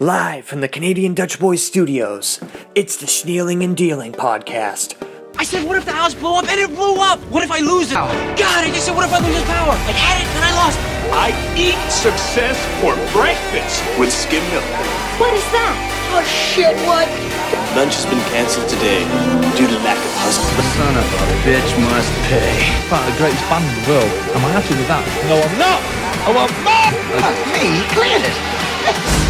Live from the Canadian Dutch Boys studios, it's the Snealing and Dealing podcast. I said, what if the house blew up and it blew up? What if I lose it? God, I just said, what if I lose this power? I had it and I lost it. I eat success for breakfast with skim milk. What is that? Oh shit, what? Lunch has been cancelled today due to lack of hustle. The son of a bitch must pay. Part of the greatest band in the world. Am I happy with that? No, I'm not. Oh, I want more. Me, cleared it.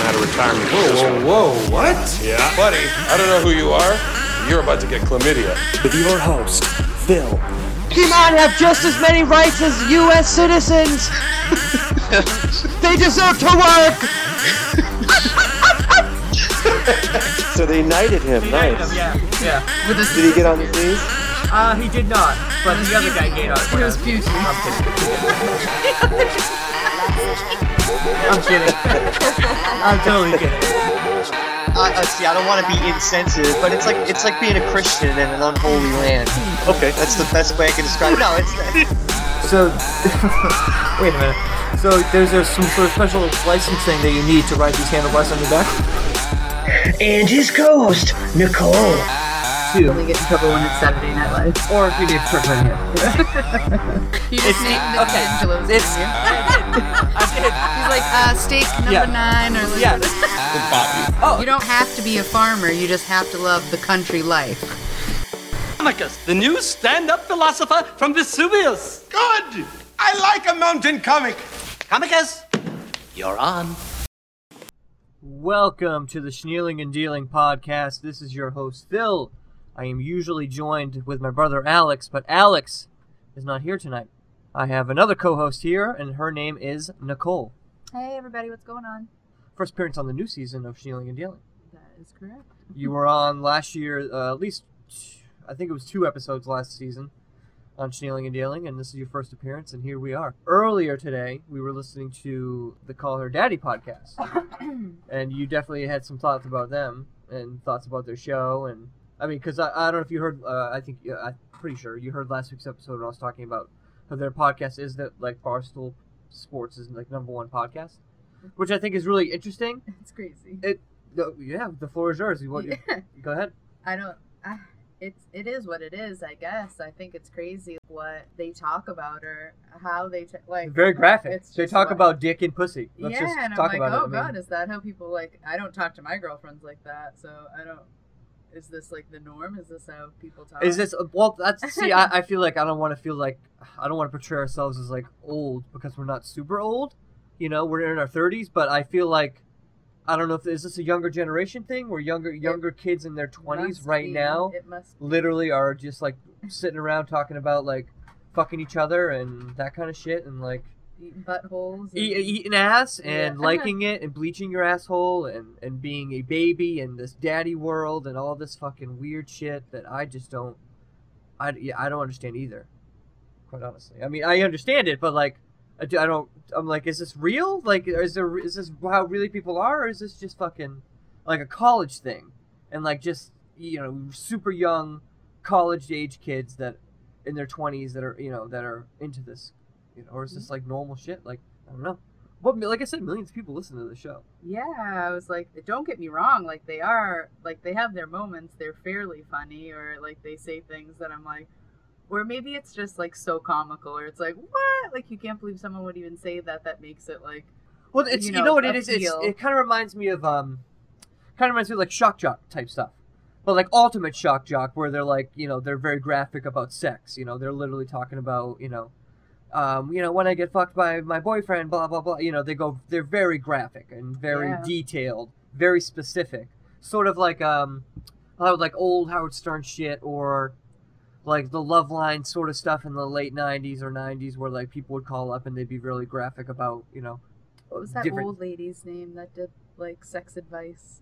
Coming out of retirement. Whoa, whoa, what? Yeah. Buddy, I don't know who you are. You're about to get chlamydia. With your host, Phil, He might have just as many rights as U.S. citizens. they deserve to work. So they knighted him. Nice. Yeah, yeah. With his, Did he get on his knees? uh, he did not, but the other guy gave up. It was beauty. I'm kidding. I'm totally kidding. I, uh, see, I don't want to be insensitive, but it's like it's like being a Christian in an unholy land. Okay. That's the best way I can describe it. No, it's So, wait a minute. So there's, there's some sort of special licensing that you need to ride these handlebars on your back? and his co-host Nicole. Two. Only get in trouble when it's Saturday Night Live. Or if you need to right here. You just named the okay. D'Angelo's It's- in here. I did. He's like, uh, steak number Yeah. nine or like Yeah. Oh. You don't have to be a farmer, you just have to love the country life. Comicus, the new stand-up philosopher from Vesuvius. Good. I like a mountain comic. Comicus, you're on. Welcome to the Snealing and Dealing podcast. This is your host, Phil. I am usually joined with my brother Alex, but Alex is not here tonight. I have another co host here, and her name is Nicole. Hey everybody, what's going on? First appearance on the new season of Snealing and Dealing. That is correct. You were on last year, uh, at least, I think it was two episodes last season on Snealing and Dealing, and this is your first appearance, and here we are. Earlier today, we were listening to the Call Her Daddy podcast, and you definitely had some thoughts about them and thoughts about their show, and I mean, because I, I don't know if you heard, uh, I think uh, I'm pretty sure you heard last week's episode when I was talking about how their podcast is that like Barstool Sports is like number one podcast, which I think is really interesting. It's crazy. It, the, yeah, the floor is yours. You, want, you, go ahead. I don't. Uh, it's it is what it is. I guess. I think it's crazy what they talk about or how they t- like. Very graphic. They talk what- about dick and pussy. Let's yeah, just and I'm like, about oh it. I mean, god, is that how people like? I don't talk to my girlfriends like that, so I don't. Is this like the norm? Is this how people talk? is this uh, well? That's see. I, I feel like I don't want to feel like I don't want to portray ourselves as like old because we're not super old. You know, we're in our thirties, but I feel like I don't know if is this a younger generation thing where younger younger kids in their twenties right be. now It literally are just like sitting around talking about like fucking each other and that kind of shit and like eating buttholes. E- eating ass and Yeah. liking it and bleaching your asshole and, and being a baby in this daddy world and all this fucking weird shit that I just don't I, yeah, I don't understand either quite honestly I mean I understand it but like I, I don't I'm like is this real like is there is this how really people are or is this just fucking like a college thing and like just you know super young college age kids that in their 20s that are you know that are into this you know or is this like normal shit like i don't know but like i said millions of people listen to the show Yeah, I was like, don't get me wrong, like they are, like they have their moments. They're fairly funny, or like they say things that I'm like, or maybe it's just like so comical, or it's like, what? Like you can't believe someone would even say that. That makes it like, well it's you You know, know, what it is it's, it kind of reminds me of um kind of reminds me of like shock jock type stuff but like ultimate shock jock where they're like you know they're very graphic about sex you know they're literally talking about you know um, you know, when I get fucked by my boyfriend, blah blah blah. You know, they go, they're very graphic and very Yeah. detailed, very specific. Sort of like um, like old Howard Stern shit or like the Love Line sort of stuff in the late '90s or '90s, where like people would call up and they'd be really graphic about, you know, what was that different. old lady's name that did like sex advice?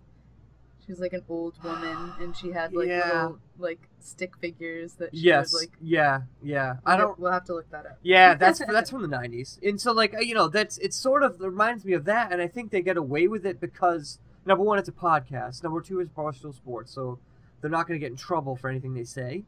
She was like an old woman, and she had like Yeah. little like stick figures that she yes, would like. yeah, yeah. I don't. We'll have to look that up. Yeah, that's that's from the '90s, and so like you know that's it sort of reminds me of that, and I think they get away with it because number one, it's a podcast. Number two, is Barstool Sports, so they're not going to get in trouble for anything they say,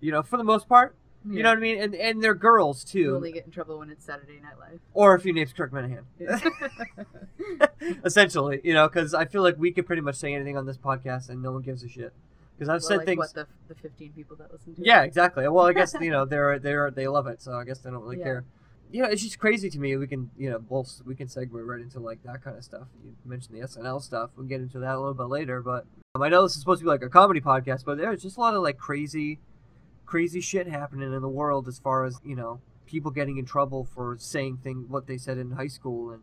you know, for the most part. You know what I mean? And and they're girls You too. only get in trouble when it's Saturday Night Live. Or if your name's Kirk Minihane. Essentially, you know, because I feel like we could pretty much say anything on this podcast and no one gives a shit. Because I've Well, said like, things. What the the fifteen people that listen to it? Yeah, exactly. Well, I guess you know they're they're they love it, so I guess they don't really Yeah. care. You know, it's just crazy to me. We can you know both we can segue right into like that kind of stuff. You mentioned the SNL stuff. We'll get into that a little bit later, but um, I know this is supposed to be like a comedy podcast, but there's just a lot of like crazy, crazy shit happening in the world as far as you know people getting in trouble for saying thing what they said in high school and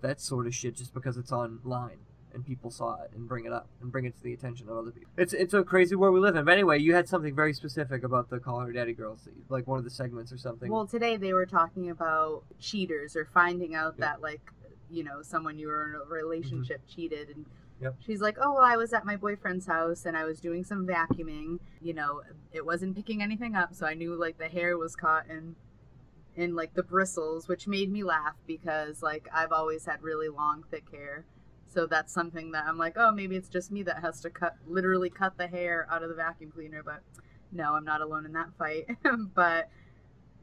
that sort of shit just because it's online and people saw it and bring it up and bring it to the attention of other people. It's it's a crazy world we live in. But anyway, you had something very specific about the Call Her Daddy girls, like one of the segments or something. Well, today they were talking about cheaters or finding out Yeah. that like you know someone you were in a relationship mm-hmm. cheated and She's like oh well i was at my boyfriend's house and i was doing some vacuuming. You know it wasn't picking anything up so i knew like the hair was caught in in like the bristles which made me laugh because like i've always had really long thick hair. So that's something that i'm like oh maybe it's just me that has to cut literally cut the hair out of the vacuum cleaner but no i'm not alone in that fight. But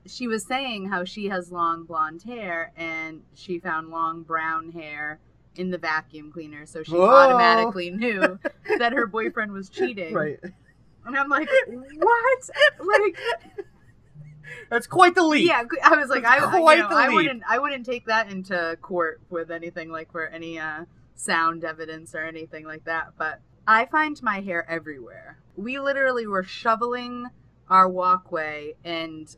she was saying how she has long blonde hair and she found long brown hair in the vacuum cleaner so she Whoa. automatically knew that her boyfriend was cheating right. and i'm like what like That's quite the leap. yeah i was like i, That's I- you know, I wouldn't i wouldn't take that into court with anything like for any uh sound evidence or anything like that but i find my hair everywhere we literally were shoveling our walkway and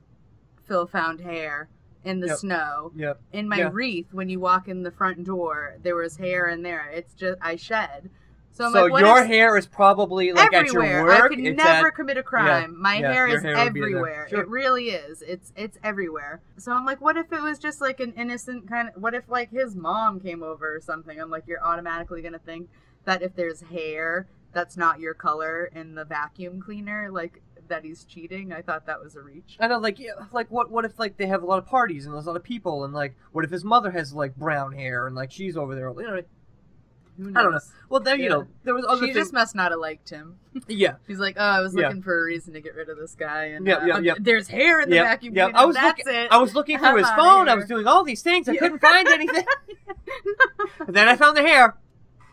phil found hair in the Yep. snow Yep. in my Yeah. wreath when you walk in the front door there was hair in there it's just i shed so, I'm So like, your if- hair is probably like everywhere. at your work. I could never at- commit a crime. My yeah, hair is hair would be in there. everywhere. Sure. It really is. It's it's everywhere. So I'm like, what if it was just like an innocent kind of? What if like his mom came over or something? I'm like, you're automatically gonna think that if there's hair that's not your color in the vacuum cleaner, like that he's cheating. I thought that was a reach. I know, like, yeah, like what? What if like they have a lot of parties and there's a lot of people and like, what if his mother has like brown hair and like she's over there? You know, Who knows? I don't know. Well, there you Yeah. know, there was other She things. just must not have liked him. Yeah, he's like, oh, I was Yeah. looking for a reason to get rid of this guy, and Yeah, uh, yeah, yeah. there's hair in the yeah, vacuum yeah. cleaner. I was That's looking. it. I was looking through his phone. I was doing all these things. I Yeah. couldn't find anything. then I found the hair.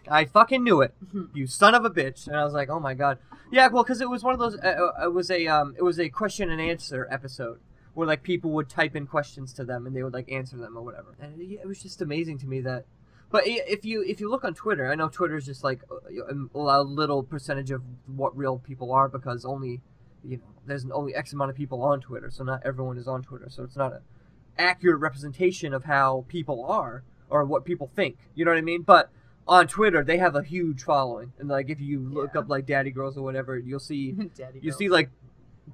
I fucking knew it. You son of a bitch. And I was like, oh my god. Yeah, well, because it was one of those. Uh, uh, it was a um, it was a question and answer episode where like people would type in questions to them and they would like answer them or whatever. And it, it was just amazing to me that. But if you if you look on Twitter, I know Twitter is just like a, a little percentage of what real people are because only you know there's only X amount of people on Twitter, so not everyone is on Twitter, so it's not a accurate representation of how people are or what people think. You know what I mean? But on Twitter, they have a huge following, and like if you look Yeah. up like Daddy Girls or whatever, you'll see Daddy you see like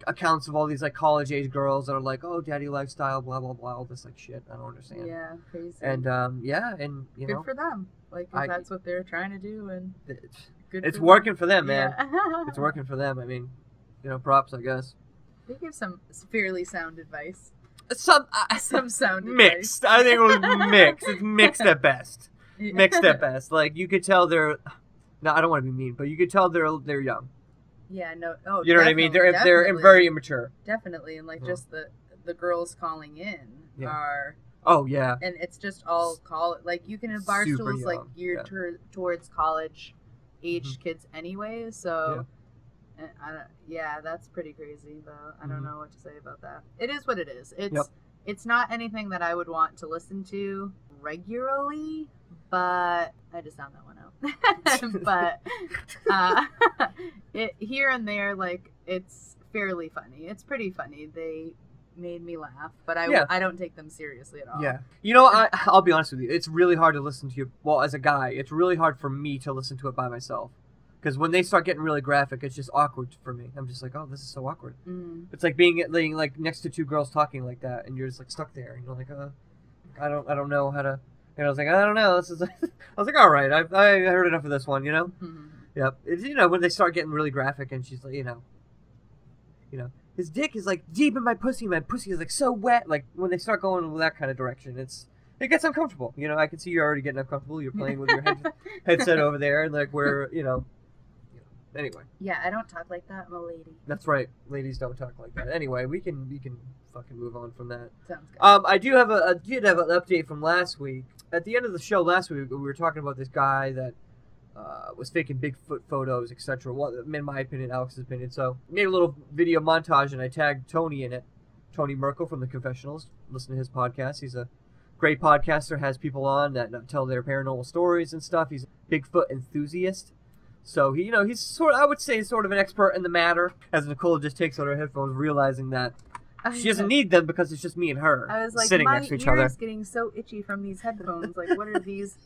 accounts of all these like college age girls that are like, oh, daddy lifestyle, blah blah blah, all this like shit. I don't understand. Yeah, crazy. And um, yeah, and you good know, for them. Like if I- that's what they're trying to do, and it's, good. it's for working for them, man. Yeah. It's working for them. I mean, you know, props, I guess. They give some fairly sound advice. Some uh, Some sound mixed. I think it was mixed. It's mixed at best. Advice. Mixed at best. Like you could tell they're. No, I don't want to be mean, but you could tell they're they're young. Yeah, no. Oh, You know what I mean? They're definitely, they're very immature. definitely, and like Yeah. just the the girls calling in Yeah. are, Oh yeah. and it's just all call like you can have bar Super stools like geared yeah. tor- towards college aged mm-hmm. kids anyway. So. and eh, I don't, yeah, that's pretty crazy, but I don't Mhm. know what to say about that. It is what it is. It's Yep. it's not anything that I would want to listen to regularly, but I just found that one out. but uh, it here and there, like it's fairly funny. It's pretty funny. They made me laugh, but I Yeah. I don't take them seriously at all. Yeah. You know, I I'll be honest with you. It's really hard to listen to. You. Well, as a guy, it's really hard for me to listen to it by myself. Because when they start getting really graphic, it's just awkward for me. I'm just like, oh, this is so awkward. Mm. It's like being laying like next to two girls talking like that, and you're just like stuck there, and you're like, uh, I don't, I don't know how to. And I was like, I don't know. This is. I was like, all right, I, I heard enough of this one, you know. Mhm. Yep. It's you know when they start getting really graphic, and she's like, you know, you know, his dick is like deep in my pussy. My pussy is like so wet. Like when they start going in that kind of direction, it's it gets uncomfortable. You know, I can see you're already getting uncomfortable. You're playing with your head, headset over there, and like we're you know, Anyway, Yeah, I don't talk like that. I'm a lady. that's right. Ladies don't talk like that. Anyway, we can we can fucking move on from that. Sounds good. Um, I do have a I did have an update from last week. At the end of the show last week, we were talking about this guy that uh, was faking Bigfoot photos, etc. Well, in my opinion, Alex's opinion. So made a little video montage, and I tagged Tony in it. Tony Merkel from the Confessionals. Listen to his podcast. He's a great podcaster. Has people on that tell their paranormal stories and stuff. He's a Bigfoot enthusiast. So he, you know, he's sort. Of, I would say, he's sort of an expert in the matter. As Nicole just takes out her headphones, realizing that she doesn't need them because it's just me and her I was like, sitting my next to each ears other. getting so itchy from these headphones. Like, what are these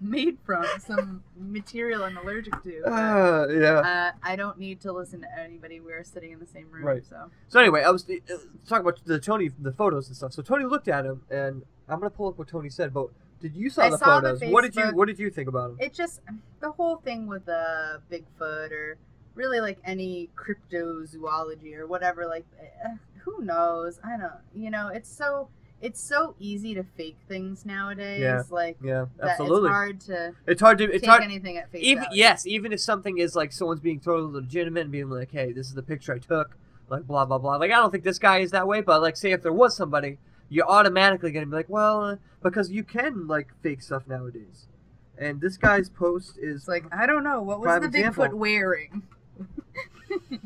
made from? Some material I'm allergic to. But, Uh, yeah. uh, I don't need to listen to anybody. We are sitting in the same room, Right. so So anyway, I was uh, talking about the Tony, the photos and stuff. So Tony looked at him, and I'm gonna pull up what Tony said. But did you saw I the saw the photos? what did you What did you think about them? it just the whole thing with the Bigfoot or really like any cryptozoology or whatever. Like, eh, who knows? I don't. You know, it's so it's so easy to fake things nowadays. Yeah. Like, Yeah, absolutely. It's hard to It's hard to. It's take hard. anything at face Even value. yes, even if something is like someone's being totally legitimate and being like, "Hey, this is the picture I took," like blah blah blah. Like I don't think this guy is that way, but like say if there was somebody, you're automatically gonna be like, "Well," uh, because you can like fake stuff nowadays. And this guy's post is It's like I don't know what was the example. Bigfoot wearing.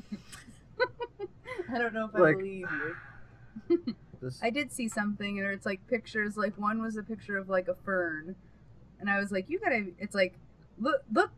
I don't know if I believe you. this, I did see something, and it's like pictures. Like one was a picture of like a fern, and I was like, "You gotta." It's like, look, look,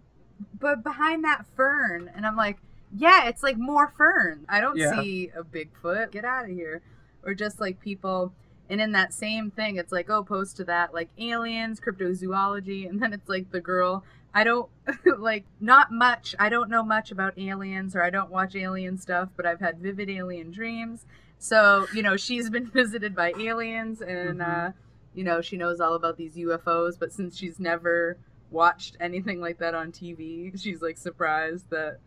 but behind that fern, and I'm like, "Yeah, it's like more fern. I don't Yeah. see a Bigfoot. Get out of here." Or just like people, and in that same thing, it's like, "Oh, post to that like aliens, cryptozoology," and then it's like the girl. I don't like not much. I don't know much about aliens, or I don't watch alien stuff, but I've had vivid alien dreams. So, you know, she's been visited by aliens and, Mhm. uh, you know, she knows all about these UFOs, but since she's never watched anything like that on TV, she's like surprised that,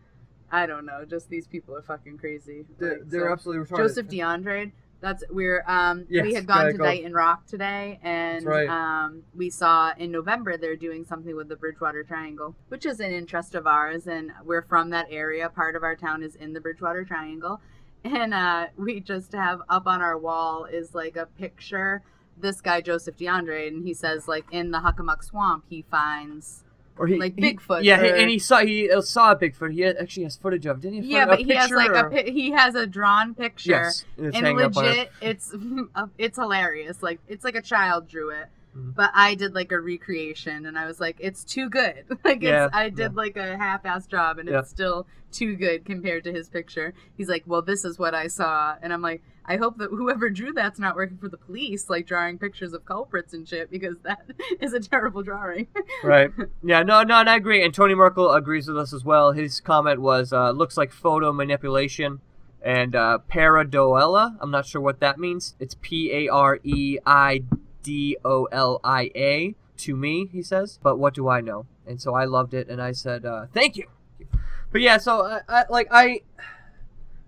I don't know, just these people are fucking crazy. they're, Like, they're so- absolutely retarded. Joseph DeAndre. That's we're um Yes, we had gone to go. Dighton Rock today and right. um we saw in November they're doing something with the Bridgewater Triangle, which is an interest of ours and we're from that area. Part of our town is in the Bridgewater Triangle. And uh we just have up on our wall is like a picture this guy Joseph DeAndre and he says like in the Hockomock Swamp he finds or he, like he- Bigfoot Yeah, or- and he saw he uh, saw a Bigfoot. He actually has footage of. Didn't he? Yeah, but he has like picture a he has a drawn picture. Yes, and it's and hanging up on it. legit, it's it's hilarious. Like it's like a child drew it, Mhm. but I did like a recreation, and I was like, it's too good. Like it's, Yeah, I did yeah. like a half-ass job, and Yeah. it's still too good compared to his picture. He's like, well, this is what I saw, and I'm like, I hope that whoever drew that's not working for the police, like drawing pictures of culprits and shit, because that is a terrible drawing. right. Yeah, no, no, and I agree. And Tony Merkel agrees with us as well. His comment was, uh, looks like photo manipulation and uh, paradolia. I'm not sure what that means. It's P A R E I D O L I A to me, he says. But what do I know? And so I loved it, and I said, uh, thank you. But yeah, so I, I like I.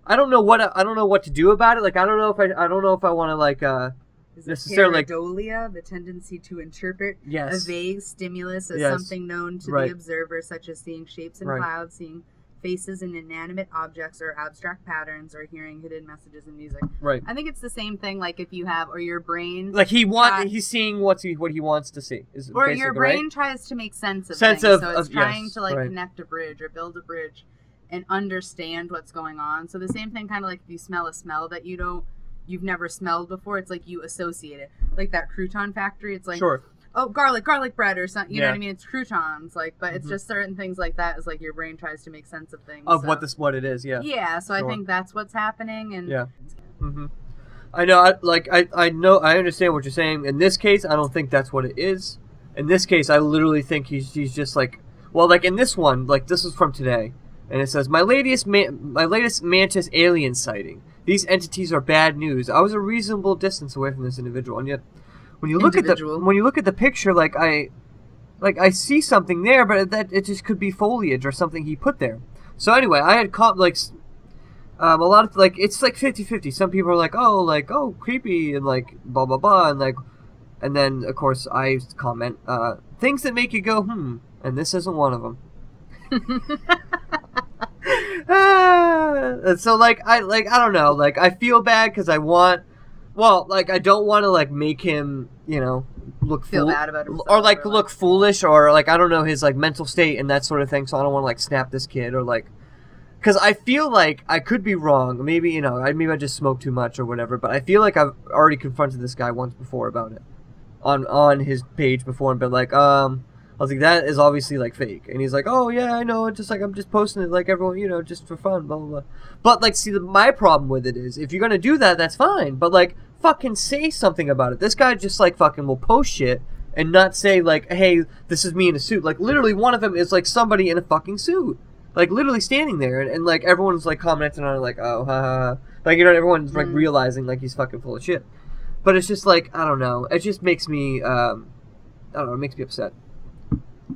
I don't know what I don't know what to do about it. Like I don't know if I I don't know if I want to like uh Is Necessarily, like- pareidolia, the tendency to interpret yes a vague stimulus as Yes. something known to Right. the observer, such as seeing shapes in Right. clouds, seeing faces in inanimate objects or abstract patterns, or hearing hidden messages in music. right. I think it's the same thing, like if you have, or your brain, Like he want he's seeing what's he what he wants to see. Is or your right? brain tries to make sense of Sense things. of- so it's of- trying yes, to like right. connect a bridge or build a bridge and understand what's going on. So the same thing, kind of like if you smell a smell that you don't. You've never smelled before. It's like you associate it, like that crouton factory. It's like sure. Oh garlic garlic bread or something you know Yeah. what i mean it's croutons like but it's Mhm. just certain things like that is like your brain tries to make sense of things Of so- what this what it is, yeah. yeah so i Sure. think that's what's happening and Yeah. hmm I know, I, like I, I know, I understand what you're saying. In this case, I don't think that's what it is. In this case, I literally think he's he's just like, well, like in this one, like this is from today, and it says my latest ma- my latest mantis alien sighting. These entities are bad news. I was a reasonable distance away from this individual, and yet when you look at the when you look at the picture, like I, like I see something there, but that it just could be foliage or something he put there. So anyway, I had caught like um, a lot of like it's like 50-50. Some people are like, oh, like oh, creepy, and like blah blah blah, and like, and then of course I comment uh, things that make you go hmm, and this isn't one of them. Ah, so like I like I don't know like I feel bad because I want well like I don't want to like make him you know look Feel fool- bad about himself or like or, look foolish or like I don't know his like mental state and that sort of thing so I don't want to like snap this kid or like because I feel like I could be wrong maybe you know I maybe I just smoked too much or whatever but I feel like I've already confronted this guy once before about it on on his page before and been like um I was like, that is obviously like fake. And he's like, oh yeah, I know. It's just like I'm just posting it like everyone, you know, just for fun, blah blah blah. But like, see, the, my problem with it is, if you're gonna do that, that's fine. But like, fucking say something about it. This guy just like fucking will post shit and not say like, hey, this is me in a suit. Like literally, one of them is like somebody in a fucking suit, like literally standing there, and, and like everyone's like commenting on it, like, oh, ha, ha, ha. like you know, everyone's like Mm. realizing like he's fucking full of shit. But it's just like I don't know. It just makes me, um, I don't know. It makes me upset.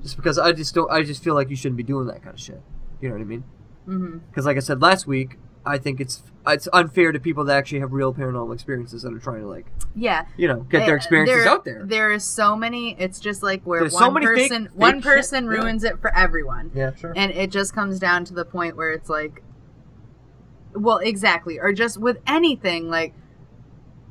Just because I just don't, I just feel like you shouldn't be doing that kind of shit. You know what I mean? hmm Because like I said last week, I think it's it's unfair to people that actually have real paranormal experiences that are trying to like, Yeah. you know, get their experiences out there. There is so many. It's just like where There's one so many fake- person, fake one shit, person yeah. ruins it for everyone, Yeah, sure. and it just comes down to the point where it's like, well, exactly, or just with anything like.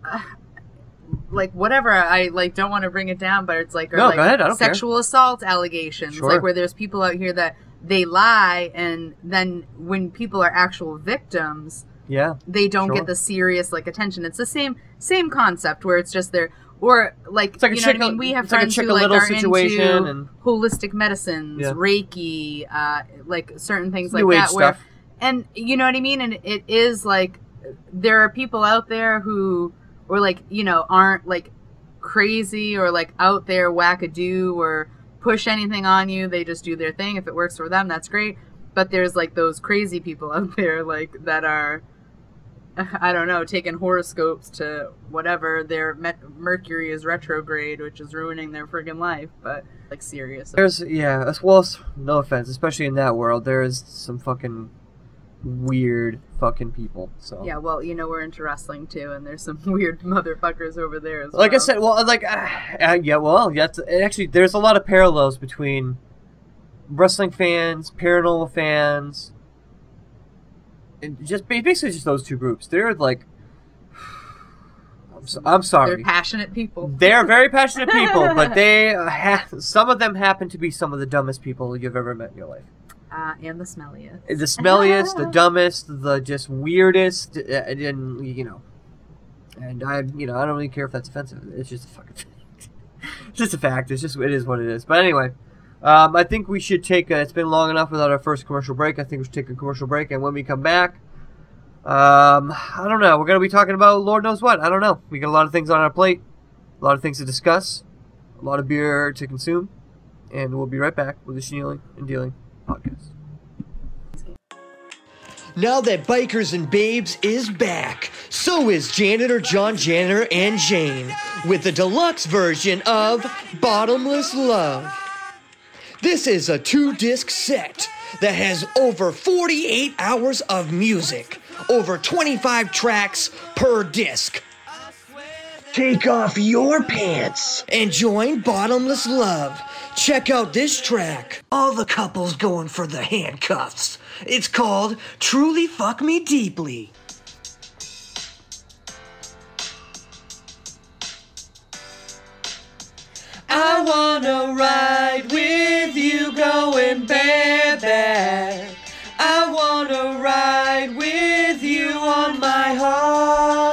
Uh, like whatever I like don't want to bring it down, but it's like or No, like go ahead, I don't care. sexual assault allegations, Sure. like where there's people out here that they lie, and then when people are actual victims, yeah, they don't Sure. get the serious like attention. It's the same same concept where it's just there or like, It's like you know chick- what I mean. We have it's like a friends who like are situation into and- holistic medicines, Yeah. Reiki, uh, like certain things like New age that. Where and you know what I mean. And it is like there are people out there who or like you know aren't like crazy or like out there wackadoo or push anything on you. They just do their thing. If it works for them, that's great. But there's like those crazy people out there like that are I don't know, taking horoscopes to whatever their me- Mercury is retrograde, which is ruining their friggin' life. But like serious. There's yeah, as well as no offense, especially in that world, there is some fucking weird fucking people. So Yeah, well, you know we're into wrestling too, and there's some weird motherfuckers over there as well. like I said, well, like uh, uh, yeah, well, yeah, actually, there's a lot of parallels between wrestling fans, paranormal fans, and just basically just those two groups. They're like, I'm, so, I'm sorry, They're passionate people. They're very passionate people, but they uh, ha- some of them happen to be some of the dumbest people you've ever met in your life. Uh, and the smelliest. The smelliest, the dumbest, the just weirdest, uh, and, and you know, and I, you know, I don't really care if that's offensive. It's just a fucking fact. it's just a fact. It's just it is what it is. But anyway, um, I think we should take. A, it's been long enough without our first commercial break. I think we should take a commercial break, and when we come back, um, I don't know. We're gonna be talking about Lord knows what. I don't know. We got a lot of things on our plate, a lot of things to discuss, a lot of beer to consume, and we'll be right back with the Snealing and Dealing podcast. Now that Bikers and Babes is back, so is Janitor John Janitor and Jane with the deluxe version of Bottomless Love. This is a two disc set that has over 48 hours of music, over 25 tracks per disc. Take off your pants and join Bottomless Love. Check out this track. All the couples going for the handcuffs. It's called Truly Fuck Me Deeply. I wanna ride with you going bareback. I wanna ride with you on my heart.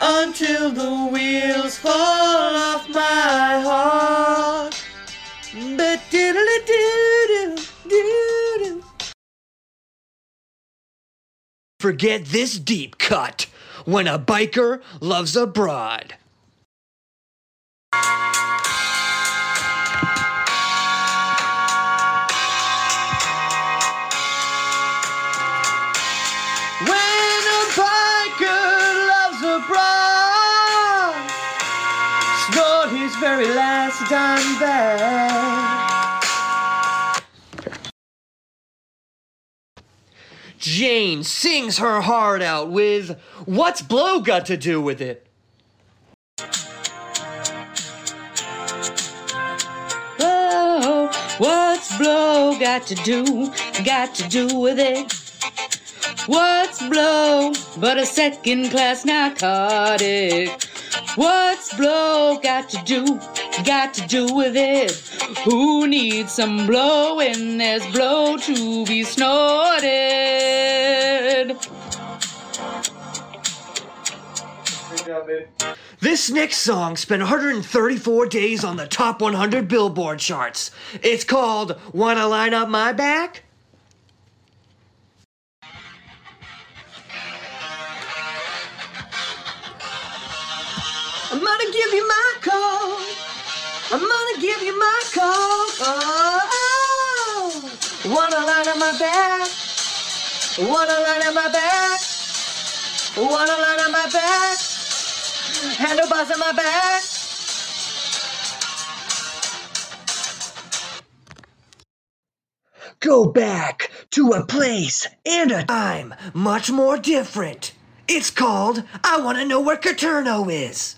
Until the wheels fall off my heart. But diddle-a-doo-doo, doo-doo. Forget this deep cut when a biker loves a broad. Dime back. Jane sings her heart out with What's Blow Got to Do with It? Oh, What's blow got to do, got to do with it? What's blow but a second class narcotic? What's blow got to do, got to do with it? Who needs some blow when there's blow to be snorted? This next song spent 134 days on the top 100 Billboard charts. It's called Wanna Line Up My Back? I'm gonna give you my call. I'm gonna give you my call. Oh, oh. Wanna line up my back? Wanna line up my back? Wanna line up my back? Handlebars on my back. Go back to a place and a time much more different. It's called I Want to Know Where Caterno Is.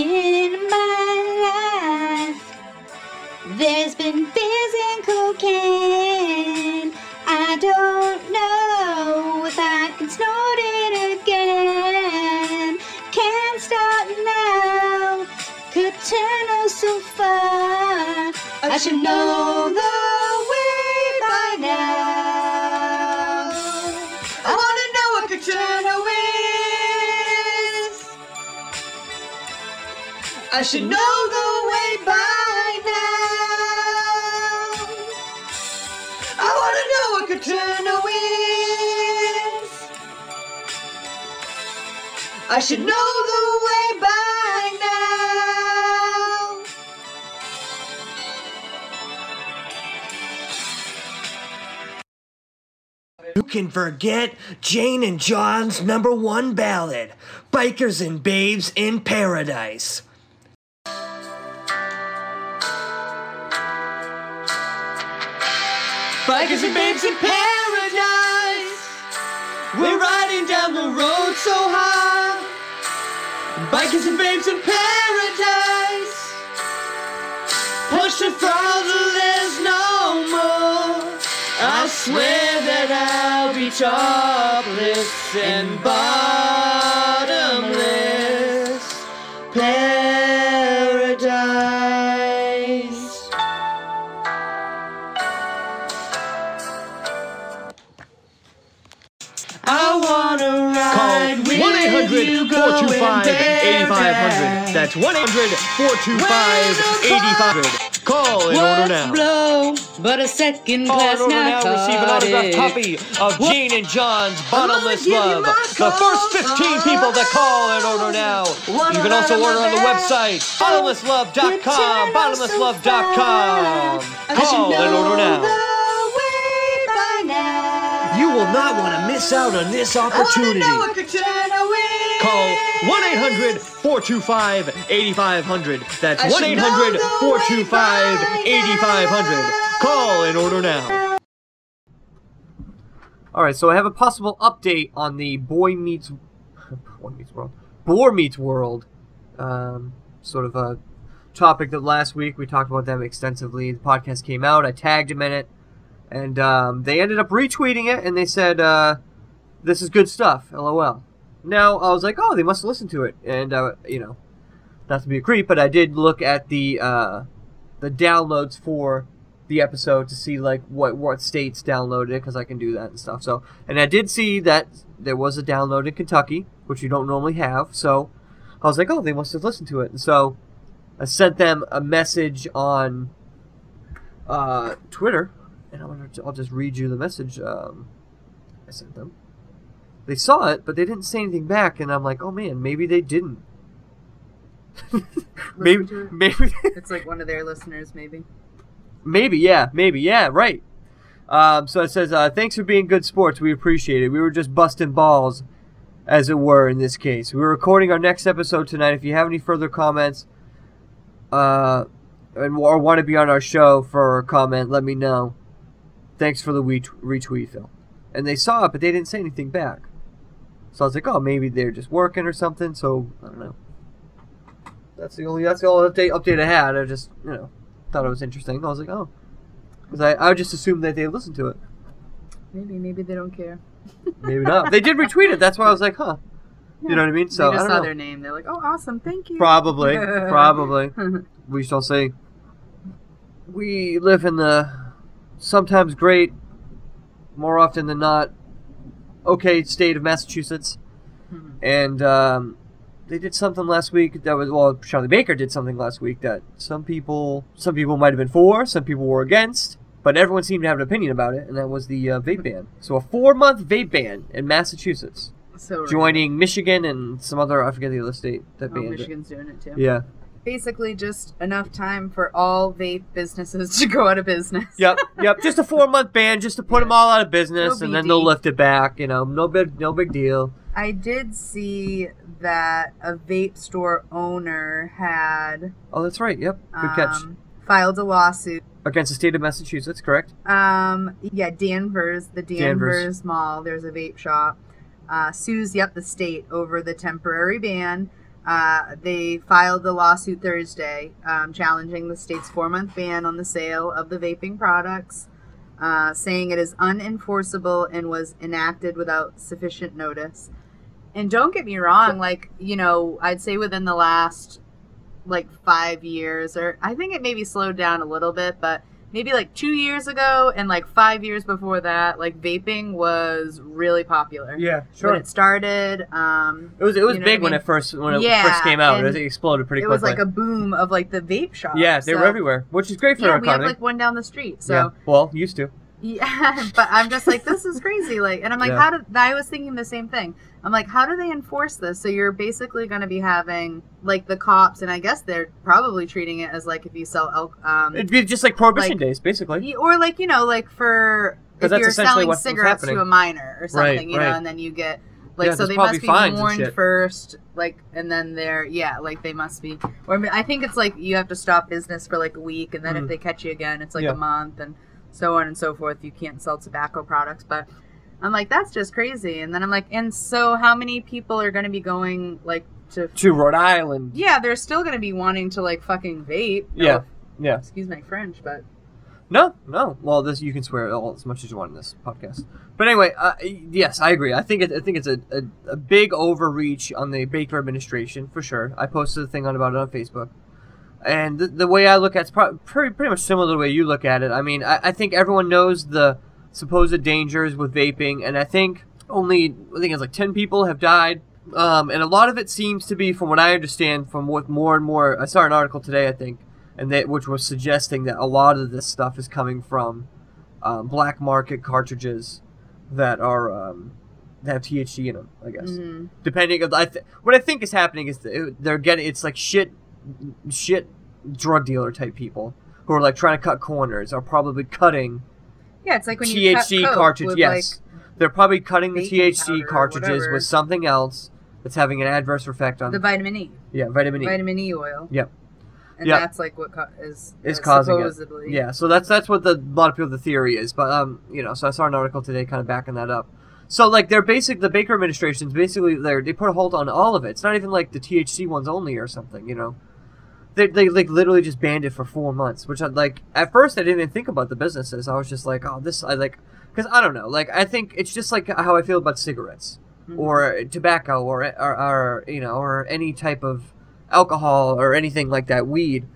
In my life, there's been physical cocaine. I don't know if I can snort it again. Can't start now, could turn us so far. I should know the way by now. I should know the way by now. I want to know what Caterno is. I should know the way by now. Who can forget Jane and John's number one ballad, Bikers and Babes in Paradise? Bikers and babes in paradise. We're riding down the road so high. Bikers and babes in paradise. Push the throttle, there's no more. I swear that I'll be topless and bottomless. 425 going 8500. That's 1 800 425 8500. Call and order now. blow but a second Call class and order now. Receive an autographed copy of Jane and John's Bottomless Love. The first 15 people that call and order now. You can also order on the website bottomlesslove.com. Bottomlesslove.com. Call and order now. You will not want to miss out on this opportunity. Call 1 800 425 8500. That's 1 should 800 425 8500. Call and order now. All right, so I have a possible update on the Boy Meets Boy Meets World, Boar Meets World, um, sort of a topic that last week we talked about them extensively. The podcast came out, I tagged them in it, and um, they ended up retweeting it, and they said, uh, "This is good stuff." LOL. Now I was like, "Oh, they must have listened to it," and uh, you know, not to be a creep, but I did look at the uh, the downloads for the episode to see like what what states downloaded it because I can do that and stuff. So and I did see that there was a download in Kentucky, which you don't normally have. So I was like, oh, they must have listened to it. And so I sent them a message on uh, Twitter, and I'm gonna, I'll just read you the message um, I sent them. They saw it, but they didn't say anything back, and I'm like, oh man, maybe they didn't. maybe, maybe. It's like one of their listeners, maybe. Maybe, yeah, maybe, yeah, right. Um, so it says, uh, thanks for being good sports. We appreciate it. We were just busting balls, as it were, in this case. We're recording our next episode tonight. If you have any further comments, uh, and or want to be on our show for a comment, let me know. Thanks for the retweet, retweet, Phil. And they saw it, but they didn't say anything back. So I was like, oh, maybe they're just working or something. So I don't know. That's the only that's the only update update I had. I just you know thought it was interesting. I was like, oh, because I I would just assumed that they listened to it. Maybe, maybe they don't care. Maybe not. they did retweet it. That's why I was like, huh. You know what I mean? So they just I saw know. their name. They're like, oh, awesome, thank you. Probably, probably. We shall see. We live in the sometimes great, more often than not, okay state of Massachusetts, and um, they did something last week that was well, Charlie Baker did something last week that some people, some people might have been for, some people were against. But everyone seemed to have an opinion about it, and that was the uh, vape ban. So a four-month vape ban in Massachusetts, So joining Michigan and some other I forget the other state that Oh, banned Michigan's doing it too. Yeah. Basically, just enough time for all vape businesses to go out of business. Yep, yep. Just a four month ban, just to put them all out of business, No and then they'll lift it back. You know, no big, no big deal. I did see that a vape store owner had Oh, that's right. Yep, good catch. um, filed a lawsuit. Against the state of Massachusetts, correct? Um, yeah, Danvers, the Danvers, Danvers. Mall. There's a vape shop. Uh, sues yep the state over the temporary ban. Uh, they filed the lawsuit Thursday, um, challenging the state's four-month ban on the sale of the vaping products, uh, saying it is unenforceable and was enacted without sufficient notice. And don't get me wrong, like you know, I'd say within the last like five years, or I think it maybe slowed down a little bit, but maybe like two years ago and like five years before that, like vaping was really popular. Yeah, sure. When it started, um, It was it was you know big I when it first when it Yeah, first came out. It, exploded pretty quickly. it quickly. was like a boom of like the vape shops. yeah, they were everywhere, which is great for Yeah, our we have like one down the street. So yeah, well, used to. Yeah, but I'm just like, this is crazy. Like, and I'm like, Yeah. how did I was thinking the same thing. I'm like, how do they enforce this? So you're basically going to be having like the cops, and I guess they're probably treating it as like if you sell elk, um, It'd be just like prohibition like- days, basically. or like you know, like for if that's you're essentially selling cigarettes to a minor or something, Right, you right. know, and then you get like Yeah, so they must be warned first, like, and then they're yeah, like they must be. Or I think it's like you have to stop business for like a week, and then Mhm. if they catch you again, it's like Yeah. a month, and so on and so forth. You can't sell tobacco products, but I'm like, that's just crazy. And then I'm like, and so how many people are going to be going like to? To Rhode Island. Yeah, they're still going to be wanting to like fucking vape. Yeah, yeah. Excuse my French, but No, no. Well, this you can swear all as much as you want in this podcast. But anyway, uh, yes, I agree. I think it, I think it's a, a, a big overreach on the Baker administration for sure. I posted a thing on about it on Facebook, and the, the way I look at it's pro- pretty pretty much similar to the way you look at it. I mean, I, I think everyone knows the supposed dangers with vaping, and I think only I think it's like ten people have died. Um, and a lot of it seems to be, from what I understand, from what more and more. I saw an article today, I think, and that which was suggesting that a lot of this stuff is coming from um, black market cartridges that are um, that have THC in them. I guess Mhm. depending. I th- what I think is happening is that they're getting it's like shit, shit drug dealer type people who are like trying to cut corners are probably cutting yeah, it's like when you cut THC Coke cartridge. with, Yes, they're probably cutting the THC cartridges with something else that's having an adverse effect on the vitamin E, yeah vitamin E. vitamin E oil. Yep. and Yep. that's like what co- is is uh, causing supposedly. it. Yeah, so that's that's what the a lot of people the theory is. But um, you know, so I saw an article today kind of backing that up. So like they're basic the Baker administration's basically they they put a hold on all of it. It's not even like the THC ones only or something, you know. They, they like literally just banned it for four months, which I like. At first, I didn't even think about the businesses. I was just like, oh, this I like, because I don't know. Like I think it's just like how I feel about cigarettes mm-hmm. or tobacco or, or or you know or any type of alcohol or anything like that, weed.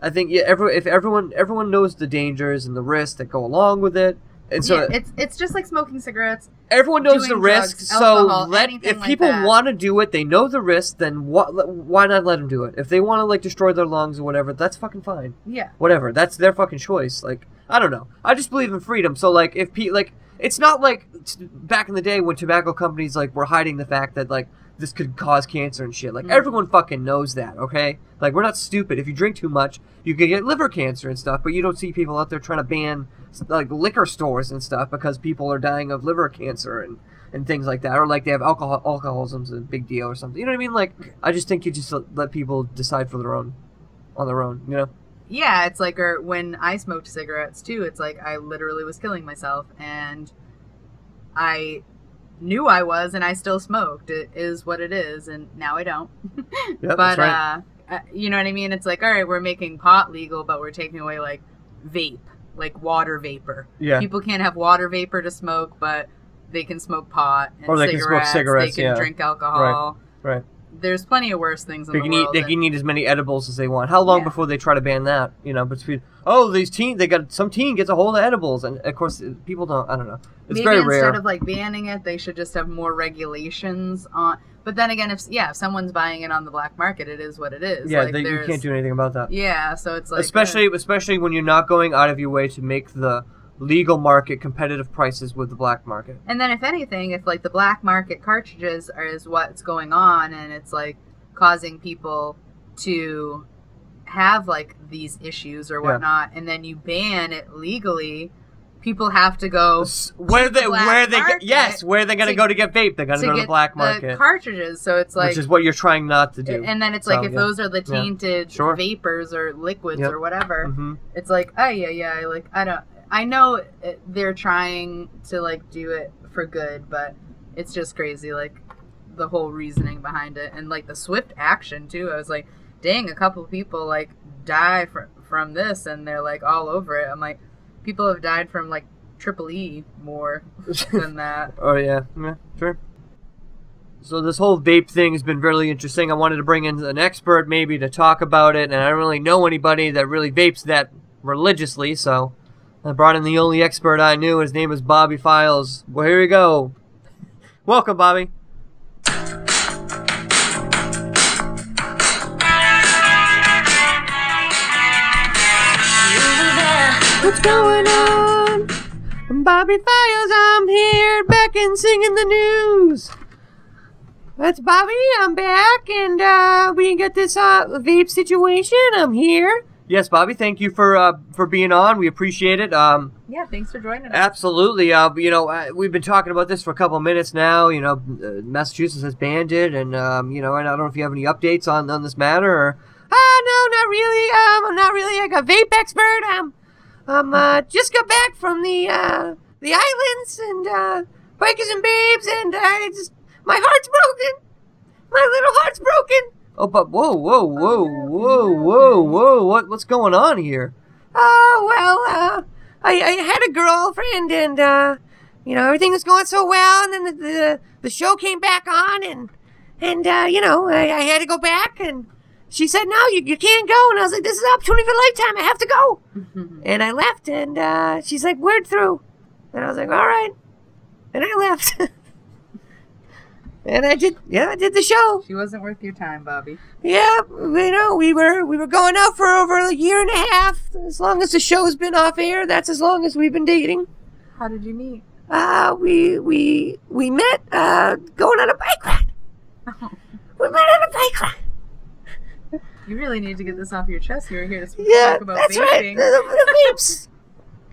I think yeah, every, if everyone everyone knows the dangers and the risks that go along with it, and so yeah, it's it's just like smoking cigarettes. Everyone knows the risk, drugs, so alcohol, let if like people that. want to do it, they know the risk. Then what? Why not let them do it? If they want to like destroy their lungs or whatever, that's fucking fine. Yeah. Whatever. That's their fucking choice. Like I don't know. I just believe in freedom. So like if pe like it's not like t- back in the day when tobacco companies like were hiding the fact that like this could cause cancer and shit. Like Mm. everyone fucking knows that, okay? Like we're not stupid. If you drink too much, you can get liver cancer and stuff. But you don't see people out there trying to ban like liquor stores and stuff because people are dying of liver cancer and and things like that, or like they have alcohol alcoholism's a big deal or something. You know what I mean? Like I just think you just let people decide for their own, on their own. You know? Yeah, it's like or when I smoked cigarettes too. It's like I literally was killing myself, and I knew I was and I still smoked. It is what it is, and now I don't. Yep, but right. uh, you know what I mean? It's like, all right, we're making pot legal, but we're taking away like vape, like water vapor. Yeah. People can't have water vapor to smoke, but they can smoke pot and Or they can smoke cigarettes. cigarettes, They can yeah. drink alcohol. Right. There's plenty of worse things in They the can eat. They can eat as many edibles as they want. How long Yeah. before they try to ban that? You know, between oh these teen they got some teen gets a hold of edibles, and of course people don't. I don't know. It's Maybe very instead rare. of like banning it, they should just have more regulations on. But then again, if yeah, if someone's buying it on the black market, it is what it is. yeah, like, they, you can't do anything about that. Yeah, so it's like especially uh, especially when you're not going out of your way to make the legal market competitive prices with the black market. And then, if anything, if like the black market cartridges are is what's going on, and it's like causing people to have like these issues or Yeah. whatnot, and then you ban it legally, people have to go Where they where they yes where they gonna to- go to get vape? They're gonna to go to the black the market, cartridges. So it's like which is what you're trying not to do. And then it's So, like if yeah. those are the Yeah. tainted Sure. vapors or liquids Yep. or whatever, Mhm. it's like oh yeah yeah like I don't I know they're trying to like do it for good, but it's just crazy like the whole reasoning behind it and like the swift action too. I was like, dang, a couple people like die from from this and they're like all over it. I'm like, people have died from like triple E more than that. Oh yeah, yeah, sure. So this whole vape thing has been really interesting. I wanted to bring in an expert maybe to talk about it, and I don't really know anybody that really vapes that religiously, so I brought in the only expert I knew. His name is Bobby Files. Well, here we go. Welcome, Bobby. What's going on? I'm Bobby Files. I'm here back and singing the news. That's Bobby. I'm back, and uh, we got this uh, vape situation. I'm here. Yes, Bobby. Thank you for uh, for being on. We appreciate it. Um, Yeah, thanks for joining us. Absolutely. Uh, you know, uh, we've been talking about this for a couple of minutes now. You know, uh, Massachusetts has banned it, and um, you know, and I don't know if you have any updates on, on this matter. Or ah, no, not really. Um, I'm not really like a vape expert. Um, um, uh, just got back from the uh, the islands and uh, bikers and babes, and I just my heart's broken. My little heart's broken. Oh, but whoa, whoa, whoa, whoa, whoa, whoa! What what's going on here? Oh well, uh, I, I had a girlfriend, and uh, you know everything was going so well, and then the the, the show came back on, and and uh, you know I, I had to go back, and she said no, you, you can't go, and I was like, this is an opportunity for a lifetime, I have to go, and I left, and uh, she's like, we're through, and I was like, all right, and I left. And I did, yeah, I did the show. She wasn't worth your time, Bobby. Yeah, you know, we were we were going out for over a year and a half. As long as the show's been off air, that's as long as we've been dating. How did you meet? Uh, we we we met uh going on a bike ride. We met on a bike ride. You really need to get this off your chest. You were here to speak Yeah, talk about that's right. vaping. The vapes.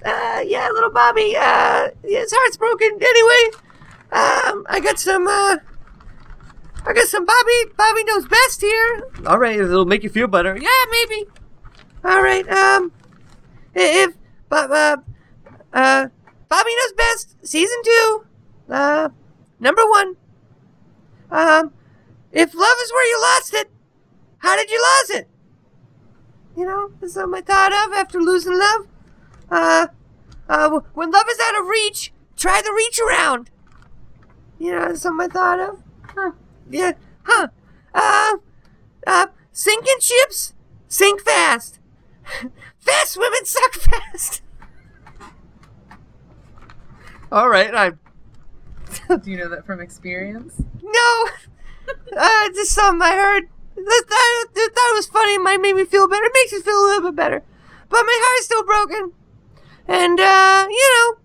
Uh, yeah, little Bobby. Uh, his heart's broken. Anyway, um, I got some. Uh, I got some Bobby. Bobby knows best here. All right, it'll make you feel better. Yeah, maybe. All right. Um, if Bob, uh, uh, Bobby knows best, season two, uh, number one. Um, if love is where you lost it, how did you lose it? You know, that's something I thought of after losing love. Uh, uh, when love is out of reach, try the reach around. You know, that's something I thought of. Huh. Yeah, huh. Uh, uh, sinking ships sink fast. fast women suck fast. All right, I Do you know that from experience? no. Uh, just something I heard. That, that, that, that was funny. It might make me feel better. It makes me feel a little bit better. But my heart's still broken. And, uh, you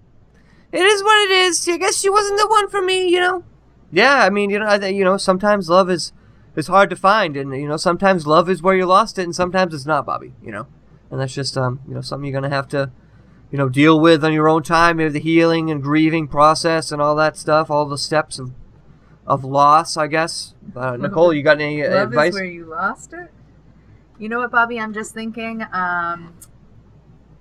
know, it is what it is. I guess she wasn't the one for me, you know? Yeah, I mean, you know, I, you know, sometimes love is, is hard to find. And, you know, sometimes love is where you lost it, and sometimes it's not, Bobby, you know? And that's just, um, you know, something you're going to have to, you know, deal with on your own time. Maybe the healing and grieving process and all that stuff, all the steps of of loss, I guess. Uh, Nicole, you got any Love advice? is where you lost it. You know what, Bobby? I'm just thinking. Um,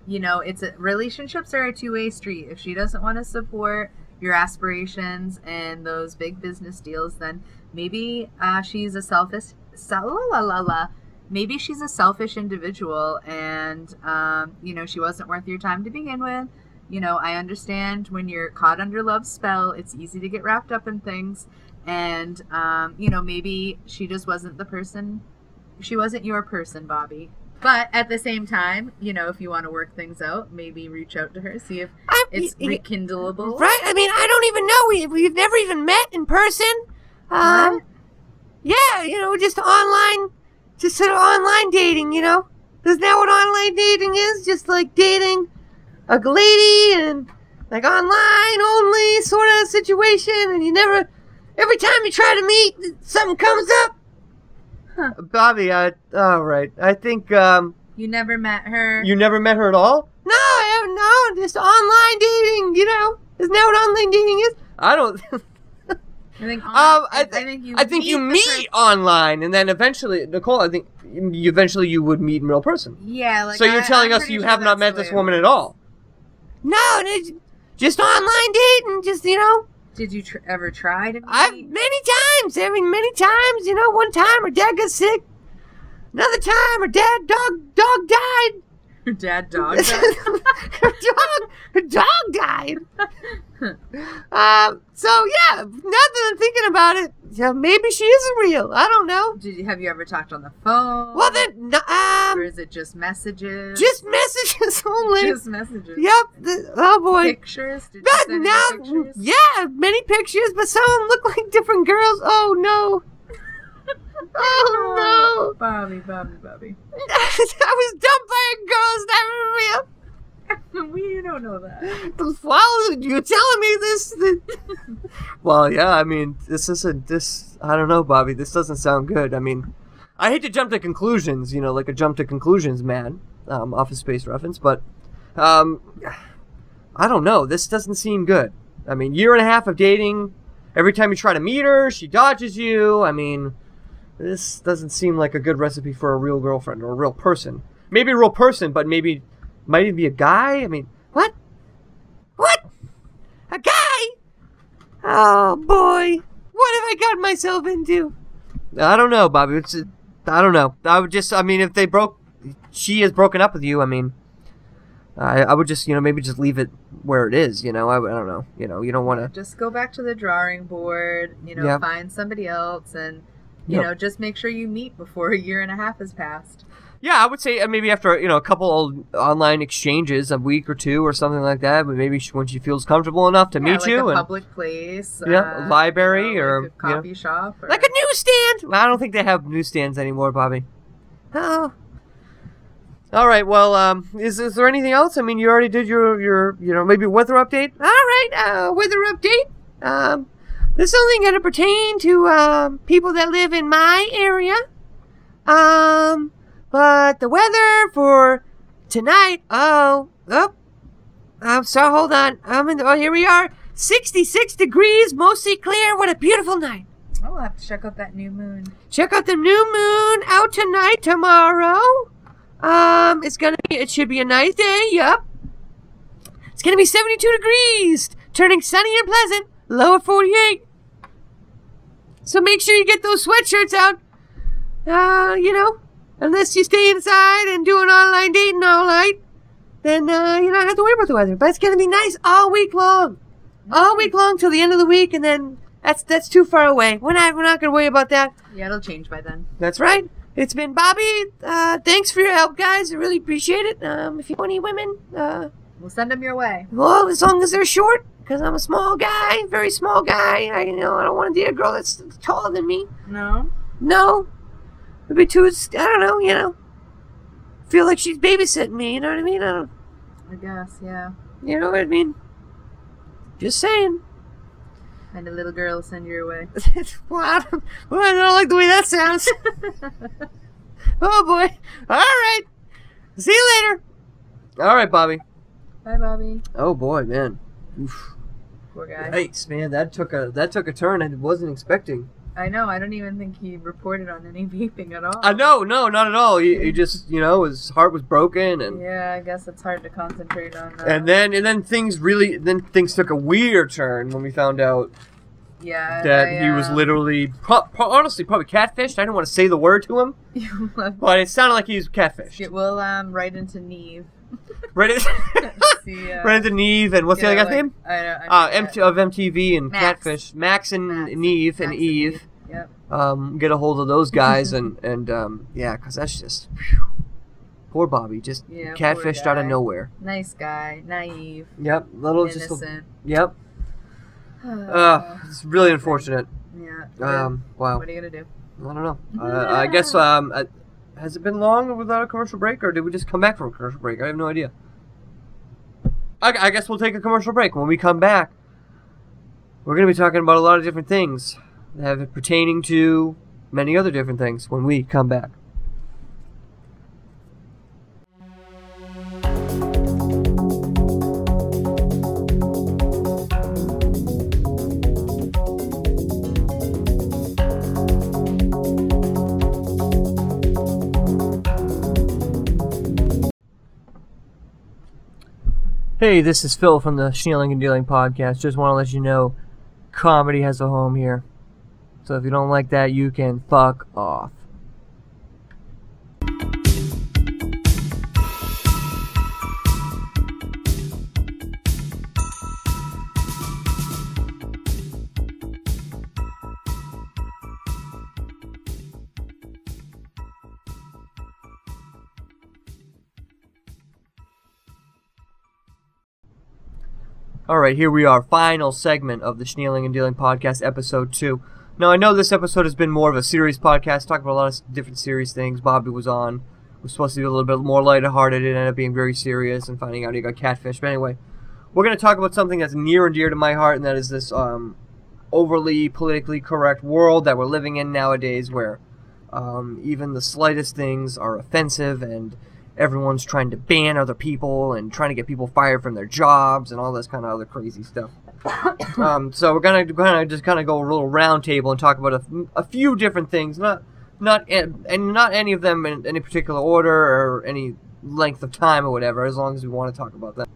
you know, it's a, relationships are a two way street. If she doesn't want to support your aspirations and those big business deals, then maybe uh, she's a selfish, la la la la. Maybe she's a selfish individual, and um, you know she wasn't worth your time to begin with. You know, I understand when you're caught under love's spell, it's easy to get wrapped up in things, and um, you know maybe she just wasn't the person. She wasn't your person, Bobby. But at the same time, you know, if you want to work things out, maybe reach out to her, see if it's rekindleable. Right? I mean, I don't even know. We, we've never even met in person. Um, yeah, you know, just online, just sort of online dating, you know? Isn't that what online dating is? Just like dating a lady and like online only sort of situation, and you never, every time you try to meet, something comes up. Bobby, I all right. I think um You never met her. you never met her at all. No, I just online dating, you know? Isn't that what online dating is? I don't. I think. Um, I, I think you. I think you meet online, and then eventually, Nicole. I think you, eventually you would meet in real person. Yeah, like so you're telling I'm us you sure have not met this woman at all. No, just online dating, just, you know? Did you tr- ever try to? I've many times. I mean, many times. You know, one time her dad got sick. Another time her dad dog dog died. Her dad dog. her dog her dog died. um. So yeah, now that I'm thinking about it, yeah, maybe she isn't real. I don't know. Did you, have you ever talked on the phone? Well, then, um, or is it just messages? just messages only. Just messages. Yep. the- oh boy. Pictures? Did But now, pictures? yeah, many pictures, but some of them look like different girls. Oh no. Oh no. Bobby, Bobby, Bobby. I was dumped by a. Is that real? we don't know that. Well, you're telling me this. Well, yeah. I mean, this isn't this. I don't know, Bobby. This doesn't sound good. I mean, I hate to jump to conclusions. You know, like a jump to conclusions man. Um, Office Space reference, but um, I don't know. This doesn't seem good. I mean, year and a half of dating. Every time you try to meet her, she dodges you. I mean, this doesn't seem like a good recipe for a real girlfriend or a real person. Maybe a real person, but maybe might even be a guy. I mean, what? What? A guy? Oh boy, what have I got myself into? I don't know, Bobby. It's, I don't know. I would just, I mean, if they broke, she has broken up with you. I mean, I, I would just, you know, maybe just leave it where it is. You know, I, I don't know. You know, you don't want to. Just go back to the drawing board. You know, Yeah. find somebody else, and you know, just make sure you meet before a year and a half has passed. Yeah, I would say uh, maybe after you know a couple online exchanges, a week or two or something like that. But maybe she, when she feels comfortable enough to Yeah, meet like you a and public place. yeah, uh, library you know, or like a you know. coffee shop. Or, Like a newsstand? I don't think they have newsstands anymore, Bobby. Oh, All right. Well, um, is is there anything else? I mean, you already did your your you know maybe weather update. all right. Uh, weather update. Um, this is only going to pertain to um people that live in my area. Um, but the weather for tonight. Oh, oh. I'm sorry. Hold on. I'm in. The, oh, here we are. 66 degrees, mostly clear. What a beautiful night. Oh, I'll have to check out that new moon. Check out the new moon out tonight, tomorrow. Um, it's gonna be, it should be a nice day, yup. It's gonna be 72 degrees, turning sunny and pleasant, low at 48. So make sure you get those sweatshirts out. Uh, you know, unless you stay inside and do an online dating all night, then, uh, you don't have to worry about the weather. But it's gonna be nice all week long. All week long till the end of the week, and then that's, that's too far away. We're not, we're not gonna worry about that. Yeah, it'll change by then. That's right. It's been Bobby. Uh, thanks for your help, guys. I really appreciate it. Um, if you want any women, uh, We'll send them your way. well, as long as they're short, because I'm a small guy, very small guy. I, you know, I don't want to date a girl that's taller than me. No. No, it'd be too. I don't know. You know, feel like she's babysitting me. You know what I mean? I don't. I guess, yeah. You know what I mean? Just saying. And a little girl will send your way. well, I don't, well, I don't like the way that sounds. oh boy. All right. See you later. All right, Bobby. Bye, Bobby. Oh boy, man. Oof. Poor guy. Yikes, man. That took a that took a turn I wasn't expecting. I know. I don't even think he reported on any vaping at all. Uh, no, no, not at all. He, he just, you know, his heart was broken, and Yeah, I guess it's hard to concentrate on that. and then and then things really then things took a weird turn when we found out yeah, that I, he was uh, literally, pro- pro- honestly, probably catfished. I didn't want to say the word to him, but it sounded like he was catfished. It will um right into Nev. Right, in- See, uh, right into Nev and what's the other guy's like, name? I don't- I Uh, forget. MT- of MTV and Max. Catfish, Max and Nev and Eve. Yep. Um, get a hold of those guys and and um, yeah, because that's just phew. poor Bobby, just Yeah, catfished out of nowhere. Nice guy, naive, Yep, little just a, yep. Uh, it's really unfortunate. yeah. Um, wow. What are you gonna do? I don't know. Uh, I guess um, uh, has it been long without a commercial break, or did we just come back from a commercial break? I have no idea. I, I guess we'll take a commercial break. When we come back, we're going to be talking about a lot of different things that have pertaining to many other different things when we come back. Hey, this is Phill from the Snealing and Dealing podcast. Just want to let you know comedy has a home here. So if you don't like that, you can fuck off. All right, here we are, final segment of the Snealing and Dealing podcast, episode two. Now, I know this episode has been more of a serious podcast, talking about a lot of different serious things. Bobby was on, was supposed to be a little bit more lighthearted. It ended up being very serious and finding out he got catfish. But anyway, we're going to talk about something that's near and dear to my heart, and that is this um, overly politically correct world that we're living in nowadays, where um, even the slightest things are offensive and everyone's trying to ban other people and trying to get people fired from their jobs and all this kind of other crazy stuff. um, so we're gonna kind of just kind of go a little round table and talk about a, a few different things, not not and not any of them in any particular order or any length of time or whatever, as long as we want to talk about them.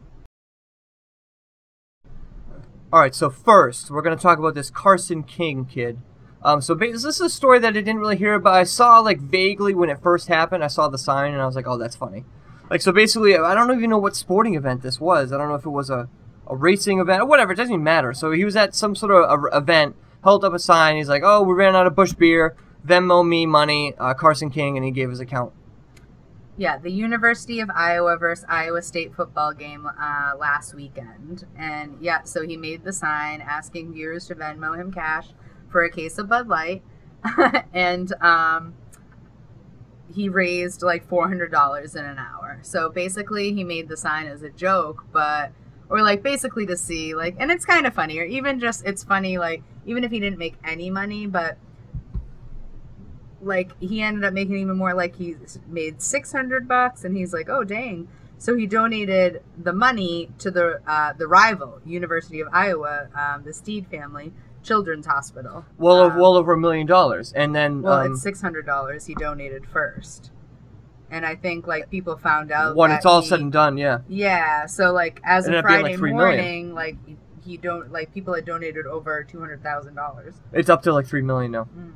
All right, so first we're gonna talk about this Carson King kid. Um, so this is a story that I didn't really hear about. I saw like vaguely when it first happened. I saw the sign and I was like, oh, that's funny. Like so, basically, I don't even know what sporting event this was. I don't know if it was a, a racing event or whatever. It doesn't even matter. So he was at some sort of a, event, held up a sign. He's like, oh, we ran out of Busch beer. Venmo me money, uh, Carson King, and he gave his account. Yeah, the University of Iowa versus Iowa State football game uh, last weekend, and yeah, so he made the sign asking viewers to Venmo him cash for a case of Bud Light, and um, he raised like four hundred dollars in an hour. So basically, he made the sign as a joke, but or like basically to see like, and it's kind of funny, or even just it's funny like even if he didn't make any money, but like he ended up making even more like he made 600 bucks and he's like oh dang so he donated the money to the uh, the rival university of iowa um, the steed family children's hospital Well, of well over a million dollars, and then well um, it's $600 he donated first and i think like people found out when it's all he- said and done, yeah. yeah so like as of being, like, friday three million. morning like he don't like people had donated over $200000 It's up to like three million now. Mm.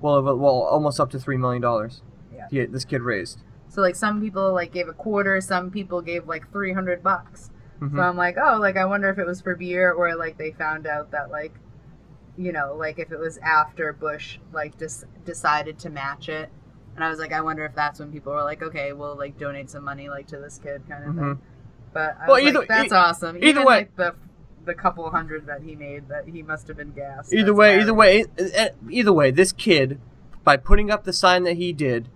Well, of- well, almost up to three million dollars. Yeah. He, this kid raised. So like some people like gave a quarter, some people gave like three hundred bucks. Mhm. So I'm like, oh, like I wonder if it was for beer or like they found out that like, you know, like if it was after Busch like just decided to match it. And I was like, I wonder if that's when people were like, okay, we'll like donate some money like to this kid kind of Mhm. thing. But I Well, was either- like, that's e- awesome. either way- like, the the couple hundred that he made, that he must have been gassed. Either way, either way, either way, this kid, by putting up the sign that he did,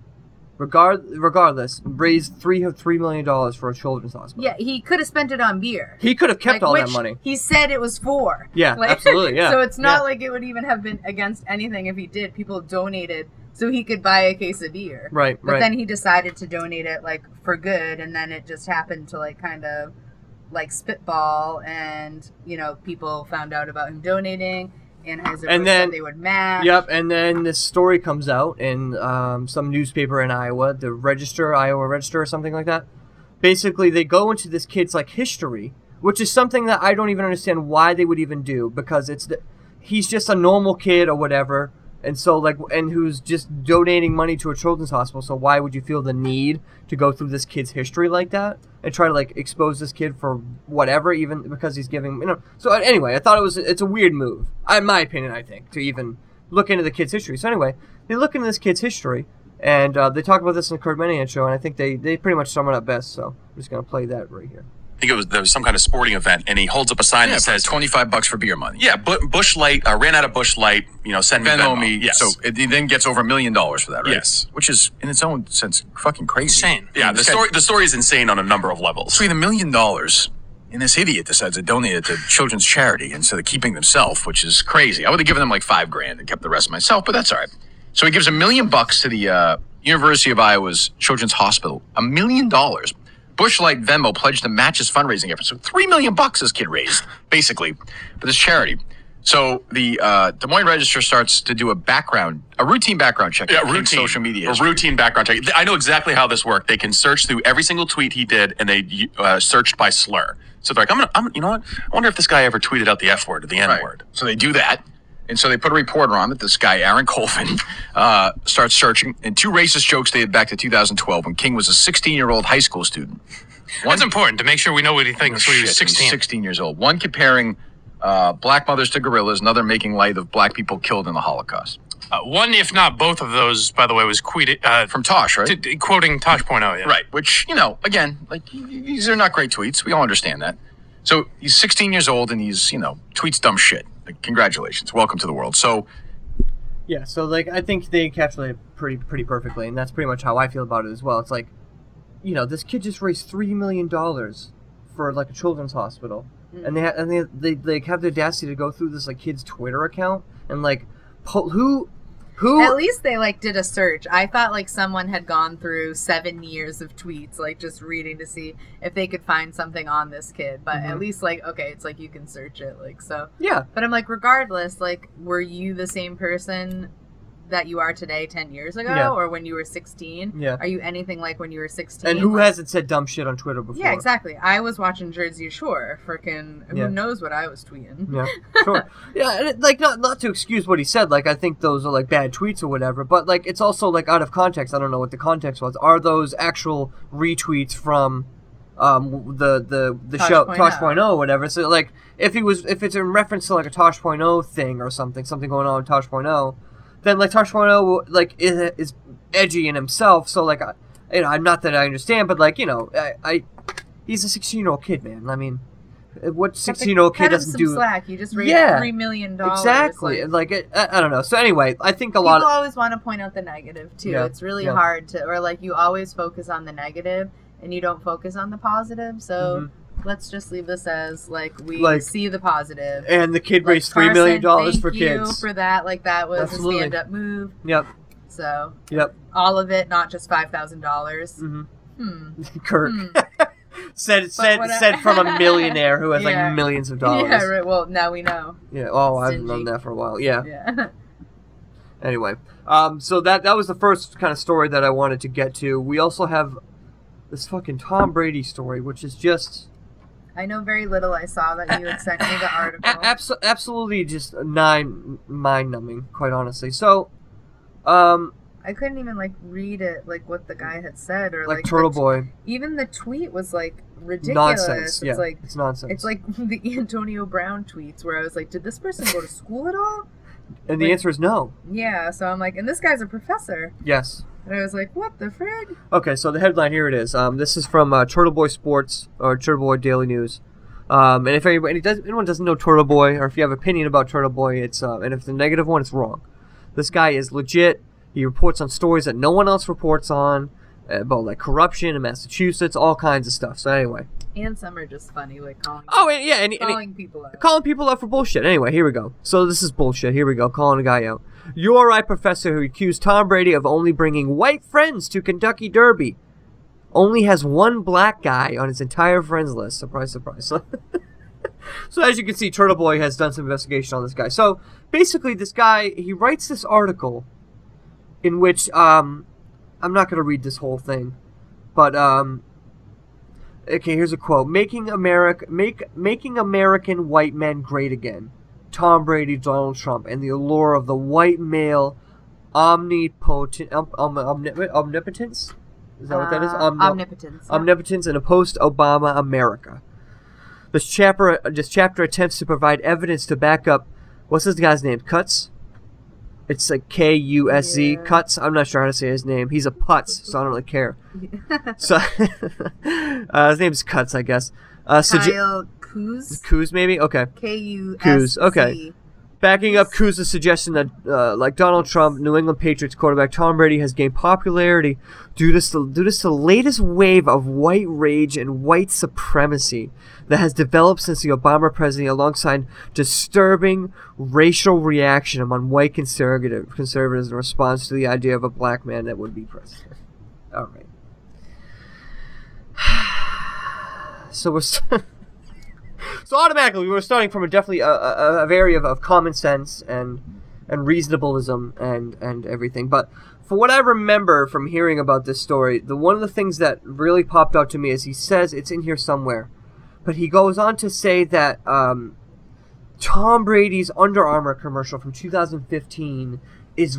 regard regardless, raised three three million dollars for a children's hospital. Yeah, he could have spent it on beer. He could have kept Like, all that money. He said it was for. Yeah, absolutely, yeah, So it's not yeah. like it would even have been against anything if he did. People donated so he could buy a case of beer. Right, But right. then he decided to donate it like for good, and then it just happened to like kind of like spitball, and you know people found out about him donating, Anheuser And then- they would match. Yep, and then this story comes out in um, some newspaper in Iowa, the Register, Iowa Register, or something like that. Basically, they go into this kid's like history, which is something that I don't even understand why they would even do because it's the, he's just a normal kid or whatever, and so like and who's just donating money to a children's hospital. So why would you feel the need to go through this kid's history like that and try to like expose this kid for whatever, even because he's giving you know? So anyway, I thought it was it's a weird move, in my opinion. I think to even look into the kid's history. So anyway, they look into this kid's history. And uh, they talk about this in the Kirk Minihane show, and I think they, they pretty much sum it up best. So I'm just gonna play that right here. I think it was there was some kind of sporting event, and he holds up a sign Yeah, that says twenty five bucks for beer money. Yeah, Bu- Busch Light uh, ran out of Busch Light. You know, send me Venmo Venmo. me. Yes. So it, he then gets over a million dollars for that, right? Yes. Which is in its own sense fucking crazy. insane. Yeah, the This guy- story the story is insane on a number of levels. between a million dollars and this idiot decides to donate it to children's charity instead of keeping themselves, which is crazy. I would have given them like five grand and kept the rest myself, but that's all right. So he gives a million bucks to the uh, University of Iowa's Children's Hospital. A million dollars. Busch Light Venmo pledged to match his fundraising efforts. So three million bucks this kid raised, basically, for this charity. So the uh, Des Moines Register starts to do a background, a routine background check. Yeah, routine social media. A history. routine background check. I know exactly how this worked. They can search through every single tweet he did, and they uh, searched by slur. So they're like, I'm gonna, I'm, you know what? I wonder if this guy ever tweeted out the F word or the N Right. word. So they do that. And so they put a reporter on that this guy, Aaron Calvin, uh, starts searching. And two racist jokes dated back to 2012 when King was a 16 year old high school student. That's important to make sure we know what he thinks when he was 16. 16 years old. One comparing uh, black mothers to gorillas, another making light of black people killed in the Holocaust. Uh, one, if not both of those, by the way, was tweeted uh, From Tosh, right? t- t- quoting Tosh.0. Yeah. Right, which, you know, again, like these are not great tweets. We all understand that. So he's 16 years old and he's, you know, tweets dumb shit. Like, congratulations. Welcome to the world. So Yeah, so like I think they encapsulate it pretty pretty perfectly, and that's pretty much how I feel about it as well. It's like, you know, this kid just raised three million dollars for like a children's hospital, hmm. and they ha- and they, they they have the audacity to go through this like kid's Twitter account and like, po- who, who? At least they like did a search. I thought like someone had gone through seven years of tweets, like just reading to see if they could find something on this kid. But at Mhm. least like okay, it's like you can search it, like so. Yeah. But I'm like, regardless, like, were you the same person that you are today, ten years ago, Yeah. or when you were 16? Yeah. Are you anything like when you were 16? and who Like- hasn't said dumb shit on Twitter before? Yeah, exactly. I was watching Jersey Shore. Freaking, who Yeah. knows what I was tweeting? Yeah, sure. yeah, and it, like not not to excuse what he said. Like I think those are like bad tweets or whatever. But like it's also like out of context. I don't know what the context was. Are those actual retweets from um the the the Tosh show point Tosh oh. Point oh or whatever? So like if he was if it's in reference to like a Tosh Point oh thing or something, something going on with Tosh Point oh, then like Tosh like is, is edgy in himself. So like I, you know, I'm not that I understand, but like you know, I, I he's a 16 year old kid, man. I mean. What sixteen year old kid doesn't some do? slack. You just raised Yeah, three million dollars. Exactly. Like, it, I, I don't know. So anyway, I think a people lot. Of, people always want to point out the negative too. Yeah, It's really yeah. hard to, or like you always focus on the negative and you don't focus on the positive. So mm-hmm. Let's just leave this as like we Mm-hmm. Like- see the positive. and the kid Like, raised three million Carson, dollars thank for you kids. for that. Like that was Absolutely. a stand-up move. Yep. So Yep. all of it, not just five thousand dollars. Mhm. Hmm. Kirk Hmm. said said I- said from a millionaire who has Yeah. like millions of dollars. Yeah. Right. Well, now we know. Yeah, Oh, I've known that for a while. Yeah. Yeah. Anyway, um, so that that was the first kind of story that I wanted to get to. We also have this fucking Tom Brady story, which is just I know very little. I saw that you had sent me the article. abso- absolutely just nine mind numbing, quite honestly. So, um, I couldn't even like read it, like what the guy had said, or like, like, Turtle the- Boy, Even the tweet was like ridiculous. nonsense. It's yeah, like it's nonsense. it's like the Antonio Brown tweets where I was like, did this person go to school at all? and the answer is no. Yeah. So I'm like, and this guy's a professor, Yes. And I was like, what the frig? Okay, so the headline here it is. Um, this is from uh, Turtle Boy Sports or Turtle Boy Daily News. Um, and if anybody does, anyone doesn't know Turtle Boy, or if you have opinion about Turtle Boy, it's uh, and if it's a negative one, it's wrong. This guy is legit. He reports on stories that no one else reports on uh, about like corruption in Massachusetts, all kinds of stuff. So anyway, And some are just funny, like calling. Oh, and, yeah, and, and he- calling people out. calling people out for bullshit. Anyway, here we go. So this is bullshit. Here we go. Calling a guy out. URI professor who accused Tom Brady of only bringing white friends to Kentucky Derby only has one black guy on his entire friends list. Surprise, surprise. so as you can see, Turtle Boy has done some investigation on this guy. So basically, this guy he writes this article in which um, I'm not going to read this whole thing, but um, okay, here's a quote: "Making America make making American white men great again." Tom Brady, Donald Trump, and the allure of the white male omnipotent um, um, omnip- omnipotence. Is that what that is? Uh, Omni- omnipotence, yeah. Omnipotence in a post-Obama America. This chapter, this chapter attempts to provide evidence to back up. What's this guy's name? Cuts. It's like K U S Z. Cuts. I'm not sure how to say his name. He's a putz, so I don't really care. so uh, his name's Cuts, I guess. Uh, Kyle Kuz. Kuz, maybe. Okay. K U Kuz. Okay. Backing up Kuz's suggestion that, uh, like Donald Trump, New England Patriots quarterback Tom Brady has gained popularity due to, due to the latest wave of white rage and white supremacy that has developed since the Obama presidency, alongside disturbing racial reaction among white conservative conservatives in response to the idea of a black man that would be president. All right. So we're. So automatically, we were starting from a definitely a, a, a area of, of common sense and and reasonableism and and everything. But for what I remember from hearing about this story, the one of the things that really popped out to me is he says it's in here somewhere, but he goes on to say that um, Tom Brady's Under Armour commercial from 2015 is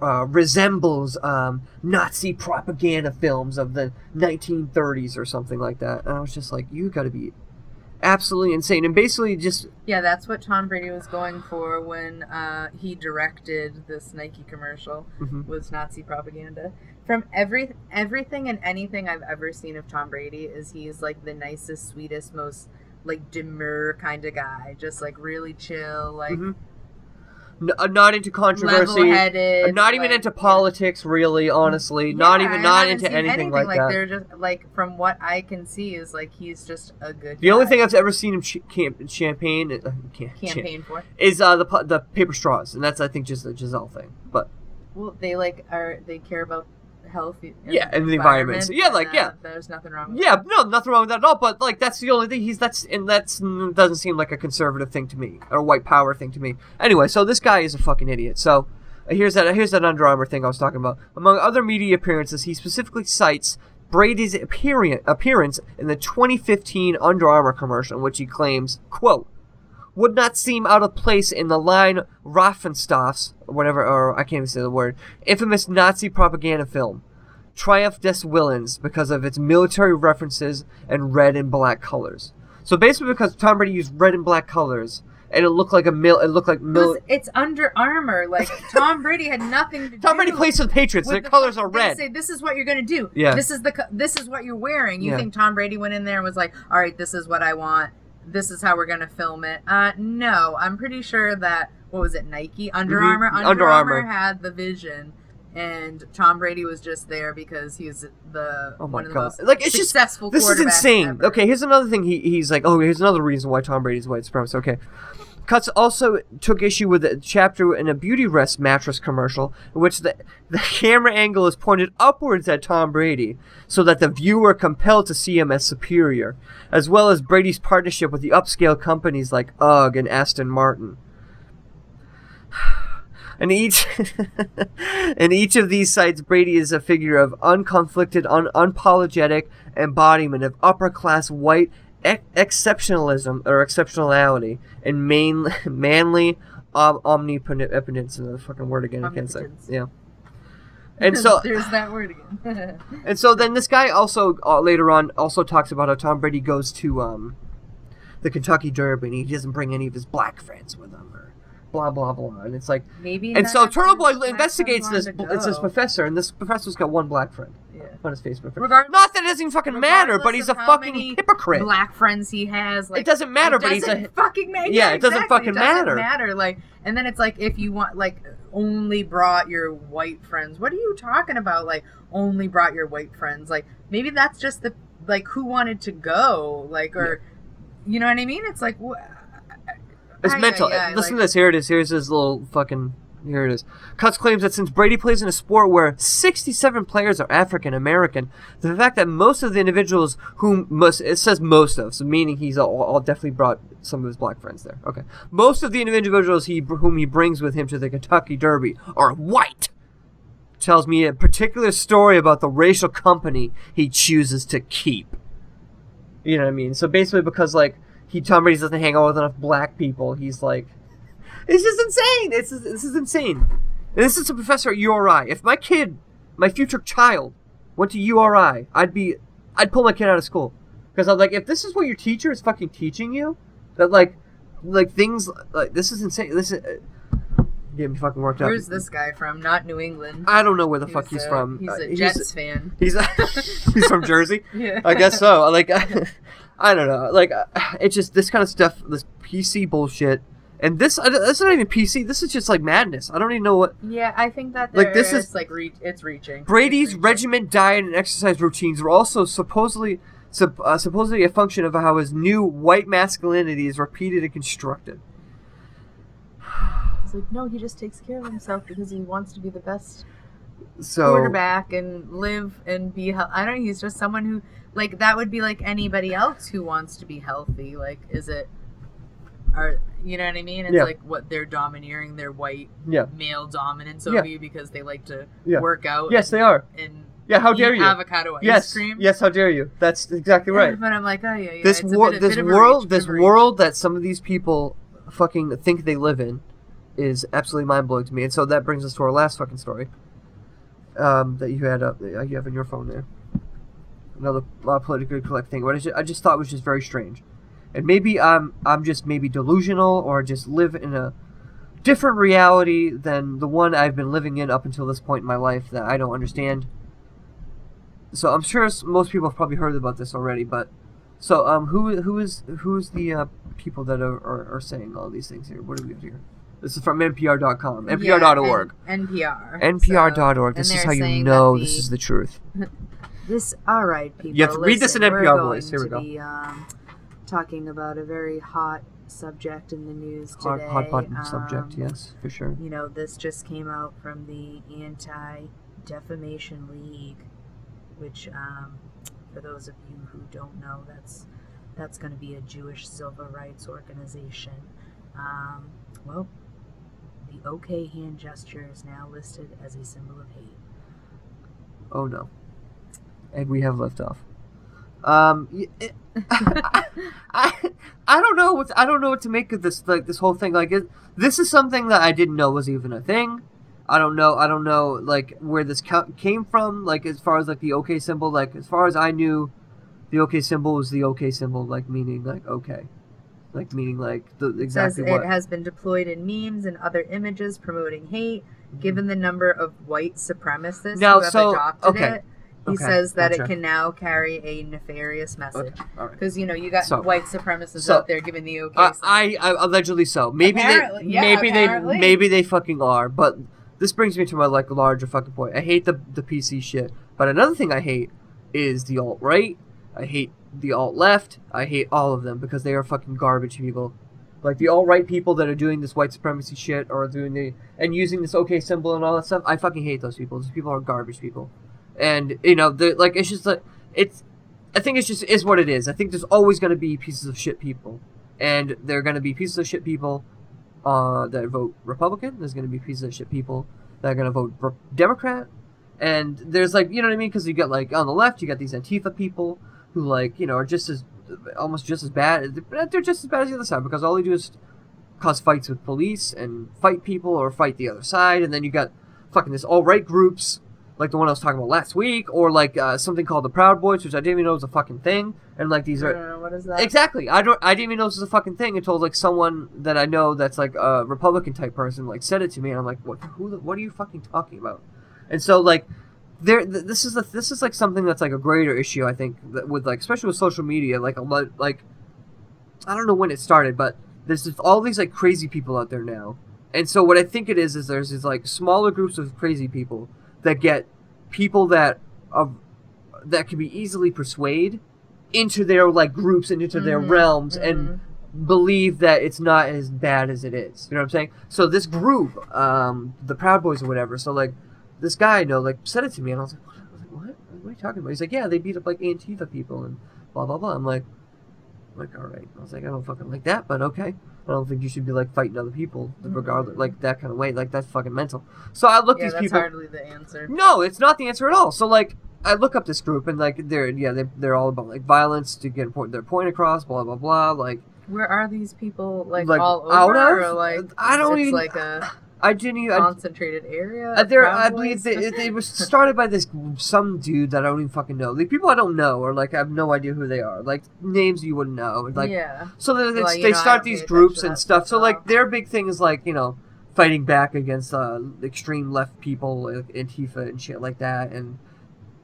uh, resembles um, Nazi propaganda films of the 1930s or something like that. And I was just like, you got to be absolutely insane. And basically, just Yeah, that's what Tom Brady was going for when uh, he directed this Nike commercial. Mhm. Was Nazi propaganda. From every everything and anything I've ever seen of Tom Brady is he's like the nicest, sweetest, most like demure kind of guy. Just like really chill, like Mhm. N- uh, not into controversy, Level-headed, uh, not even like, into politics, really. Honestly, not Yeah, even not into seen anything, like, like that. They're just like from what I can see is like he's just a good. The only thing I've ever seen him ch- camp- champagne uh, cam- Campaign for? is uh, the the paper straws, and that's I think just a Gisele thing. But Well, they like are they care about health. and Yeah, and the environment. So, yeah, like, uh, yeah. There's nothing wrong. with yeah, no, nothing wrong with that at all. But like that's the only thing he's that's and that's doesn't seem like a conservative thing to me or a white power thing to me. Anyway, so this guy is a fucking idiot. So uh, here's that here's that Under Armour thing I was talking about. Among other media appearances, he specifically cites Brady's appearance appearance in the 2015 Under Armour commercial, in which he claims, "quote." Would not seem out of place in the line Raffenstoff's, whatever, or I can't even say the word, infamous Nazi propaganda film. Triumph des Willens, because of its military references and red and black colors. So basically, because Tom Brady used red and black colors, and it looked like a mil, it looked like It mil. was- it's Under Armour. Like Tom Brady had nothing to do. Tom Brady plays for the Patriots. Their the colors are they red. Say this is what you're gonna do. Yeah. This is the this is what you're wearing. You Yeah. think Tom Brady went in there and was like, all right, this is what I want. This is how we're gonna film it. Uh, no, I'm pretty sure that what was it, Nike, Under Mhm. Armour, Under, Under Armour had the vision. And Tom Brady was just there because he's the Oh my one of the god! most Like it's just successful. this is insane. ever. Okay, here's another thing. He he's like, oh, here's another reason why Tom Brady's white supremacist. Okay, Cuts also took issue with a chapter in a Beautyrest mattress commercial in which the the camera angle is pointed upwards at Tom Brady, so that the viewer compelled to see him as superior, as well as Brady's partnership with the upscale companies like UGG and Aston Martin. And each in each of these sites, Brady is a figure of unconflicted, un- unapologetic embodiment of upper class white ex- exceptionalism or exceptionality and main, manly um, omnipotence. Another fucking word again. I can't say. Yeah. And so there's that word again. and so then this guy also uh, later on also talks about how Tom Brady goes to um, the Kentucky Derby and he doesn't bring any of his black friends with him or blah blah blah. And it's like Maybe and so Turtle Boy investigates this. It's this professor, and this professor's got one black friend. On his Facebook. Regardless- Not that it doesn't fucking matter, but he's a Regardless of how fucking many hypocrite. Black friends he has. Like, It doesn't matter, it but he's a- fucking matter. Yeah, it doesn't fucking matter. matter. Like, and then it's like if you want, like, only brought your white friends. What are you talking about? Like, only brought your white friends. Like, maybe that's just the like who wanted to go. Like, or you know what I mean? It's like. wh- It's Ay, mental. ay, ay, Listen like- to this. Here it is. Here's his little fucking Here it is. Cuts claims that since Brady plays in a sport where 67 players are African American, the fact that most of the individuals whom it says most of, so meaning he's all, all definitely brought some of his black friends there. Okay, most of the individuals he whom he brings with him to the Kentucky Derby are white. Tells me a particular story about the racial company he chooses to keep. You know what I mean? So basically, because like he Tom Brady doesn't hang out with enough black people, he's like, it's just insane. It's this is insane. And this is a professor at URI. If my kid, my future child, went to URI, I'd be, I'd pull my kid out of school because I'm like, if this is what your teacher is fucking teaching you, that like, like things like this is insane. This is. Uh, get me fucking worked up. Where's this guy from? Not New England. I don't know where the fuck He's he's a- from. he's Uh, a Jets fan. He's he's from Jersey. Yeah. I guess so. Like I don't know. Like uh, it's just this kind of stuff, this PC bullshit, and this uh, this is not even PC. This is just like madness. I don't even know what Yeah, I think that Like, this is like re- it's reaching. Brady's regiment diet and exercise routines were also supposedly sup, uh, supposedly a function of how his new white masculinity is repeated and constructed. It's like no, he just takes care of himself because he wants to be the best So quarterback and live and be. Hel- I don't know. He's just someone who like that would be like anybody else who wants to be healthy. Like, is it? Are you know what I mean? It's Yeah. like what they're domineering their white Yeah. male dominance Yeah. you because they like to work out. Yes, and- they are. And Yeah, how dare you? Avocado ice yes, cream. yes, how dare you? That's exactly right. But I'm like, oh yeah, yeah. this wor- bit, this world, reach, this bit of a reach. world that some of these people fucking think they live in, is absolutely mind blowing to me. And so that brings us to our last fucking story. Um, that you had up, that you have in your phone there. Another uh, politically correct thing. What I just, I just thought was just very strange, and maybe I'm I'm just maybe delusional or just live in a different reality than the one I've been living in up until this point in my life that I don't understand. So I'm sure most people have probably heard about this already, but so um, who who is who's the uh, people that are, are, are saying all these things here? What do we have here? This is from NPR.com, Yeah, NPR.org. N- NPR. NPR.org. So- This is how you know that this is the truth. This, all right, people. You have to read this in NPR voice. Here we go. Be, um, talking about a very hot subject in the news Hot, today. hot button subject, Um, yes, for sure. You know, this just came out from the Anti Defamation League, which, um, for those of you who don't know, that's that's going to be a Jewish civil rights organization. Um, well, the OK hand gesture is now listed as a symbol of hate. Oh no. And we have left off. Um, it, I, I don't know what I don't know what to make of this like this whole thing. Like it, this is something that I didn't know was even a thing. I don't know. I don't know like where this ca- came from. Like as far as like the OK symbol. Like as far as I knew, the OK symbol was the OK symbol. Like meaning like okay, like meaning like the exactly says what. it has been deployed in memes and other images promoting hate. Given the number of white supremacists Now, who have so- adopted okay. it, he Okay, says that gotcha. it can now carry a nefarious message. Because you know you got So- white supremacists so- out there giving the okay. Uh. I, I allegedly so. Maybe Apparently, they yeah, maybe apparently. they maybe they fucking are. But this brings me to my like larger fucking point. I hate the the PC shit. But another thing I hate is the alt right. I hate the alt left. I hate all of them because they are fucking garbage people. Like the alt right people that are doing this white supremacy shit or doing the and using this OK symbol and all that stuff. I fucking hate those people. Those people are garbage people. And you know, the like it's just like it's I think it's just is what it is. I think there's always going to be pieces of shit people, and there are going to be pieces of shit people uh, that vote Republican. There's going to be pieces of shit people that are going to vote Re- Democrat, and there's like you know what I mean because you got like on the left you got these Antifa people who like you know are just as almost just as bad. They're just as bad as the other side because all they do is cause fights with police and fight people or fight the other side, and then you got fucking this all right groups like the one I was talking about last week, or like uh, something called the Proud Boys, which I didn't even know was a fucking thing, and like these are what is that? exactly. I don't. I didn't even know this was a fucking thing until like someone that I know that's like a Republican type person like said it to me, and I'm like, what? Who? What are you fucking talking about? And so like, there. Th- this is a, this is like something that's like a greater issue. I think that with like especially with social media, like a lot like. I don't know when it started, but there's just all these like crazy people out there now, and so what I think it is is there's these like smaller groups of crazy people that get people that of that can be easily persuaded into their like groups and into their Mhm, realms and believe that it's not as bad as it is. You know what I'm saying? So this group, um, the Proud Boys or whatever. So like, this guy, I know, like said it to me, and I was like, what? I was like, what? What are you talking about? He's like, yeah, they beat up like Antifa people and blah blah blah. I'm like, I'm like, all right. I was like, I don't fucking like that, but okay. I don't think you should be like fighting other people, mm-hmm. regardless, like that kind of way. Like that's fucking mental. So I look yeah, these people. that's people. hardly the answer. No, it's not the answer at all. So like, I look up this group and like they're yeah they they're all about like violence to get point, their point across, blah blah blah. Like Where are these people like, Like, all out over? of? Or like I don't it's even- like a I didn't even. I, concentrated area. Uh, there, I believe they, it, it was started by this some dude that I don't even fucking know. Like people I don't know, or like I have no idea who they are. Like names you wouldn't know. Like Yeah. So they, they, Well, you they know, start these groups and stuff. So like their big thing is like you know fighting back against uh, extreme left people, like Antifa and shit like that, and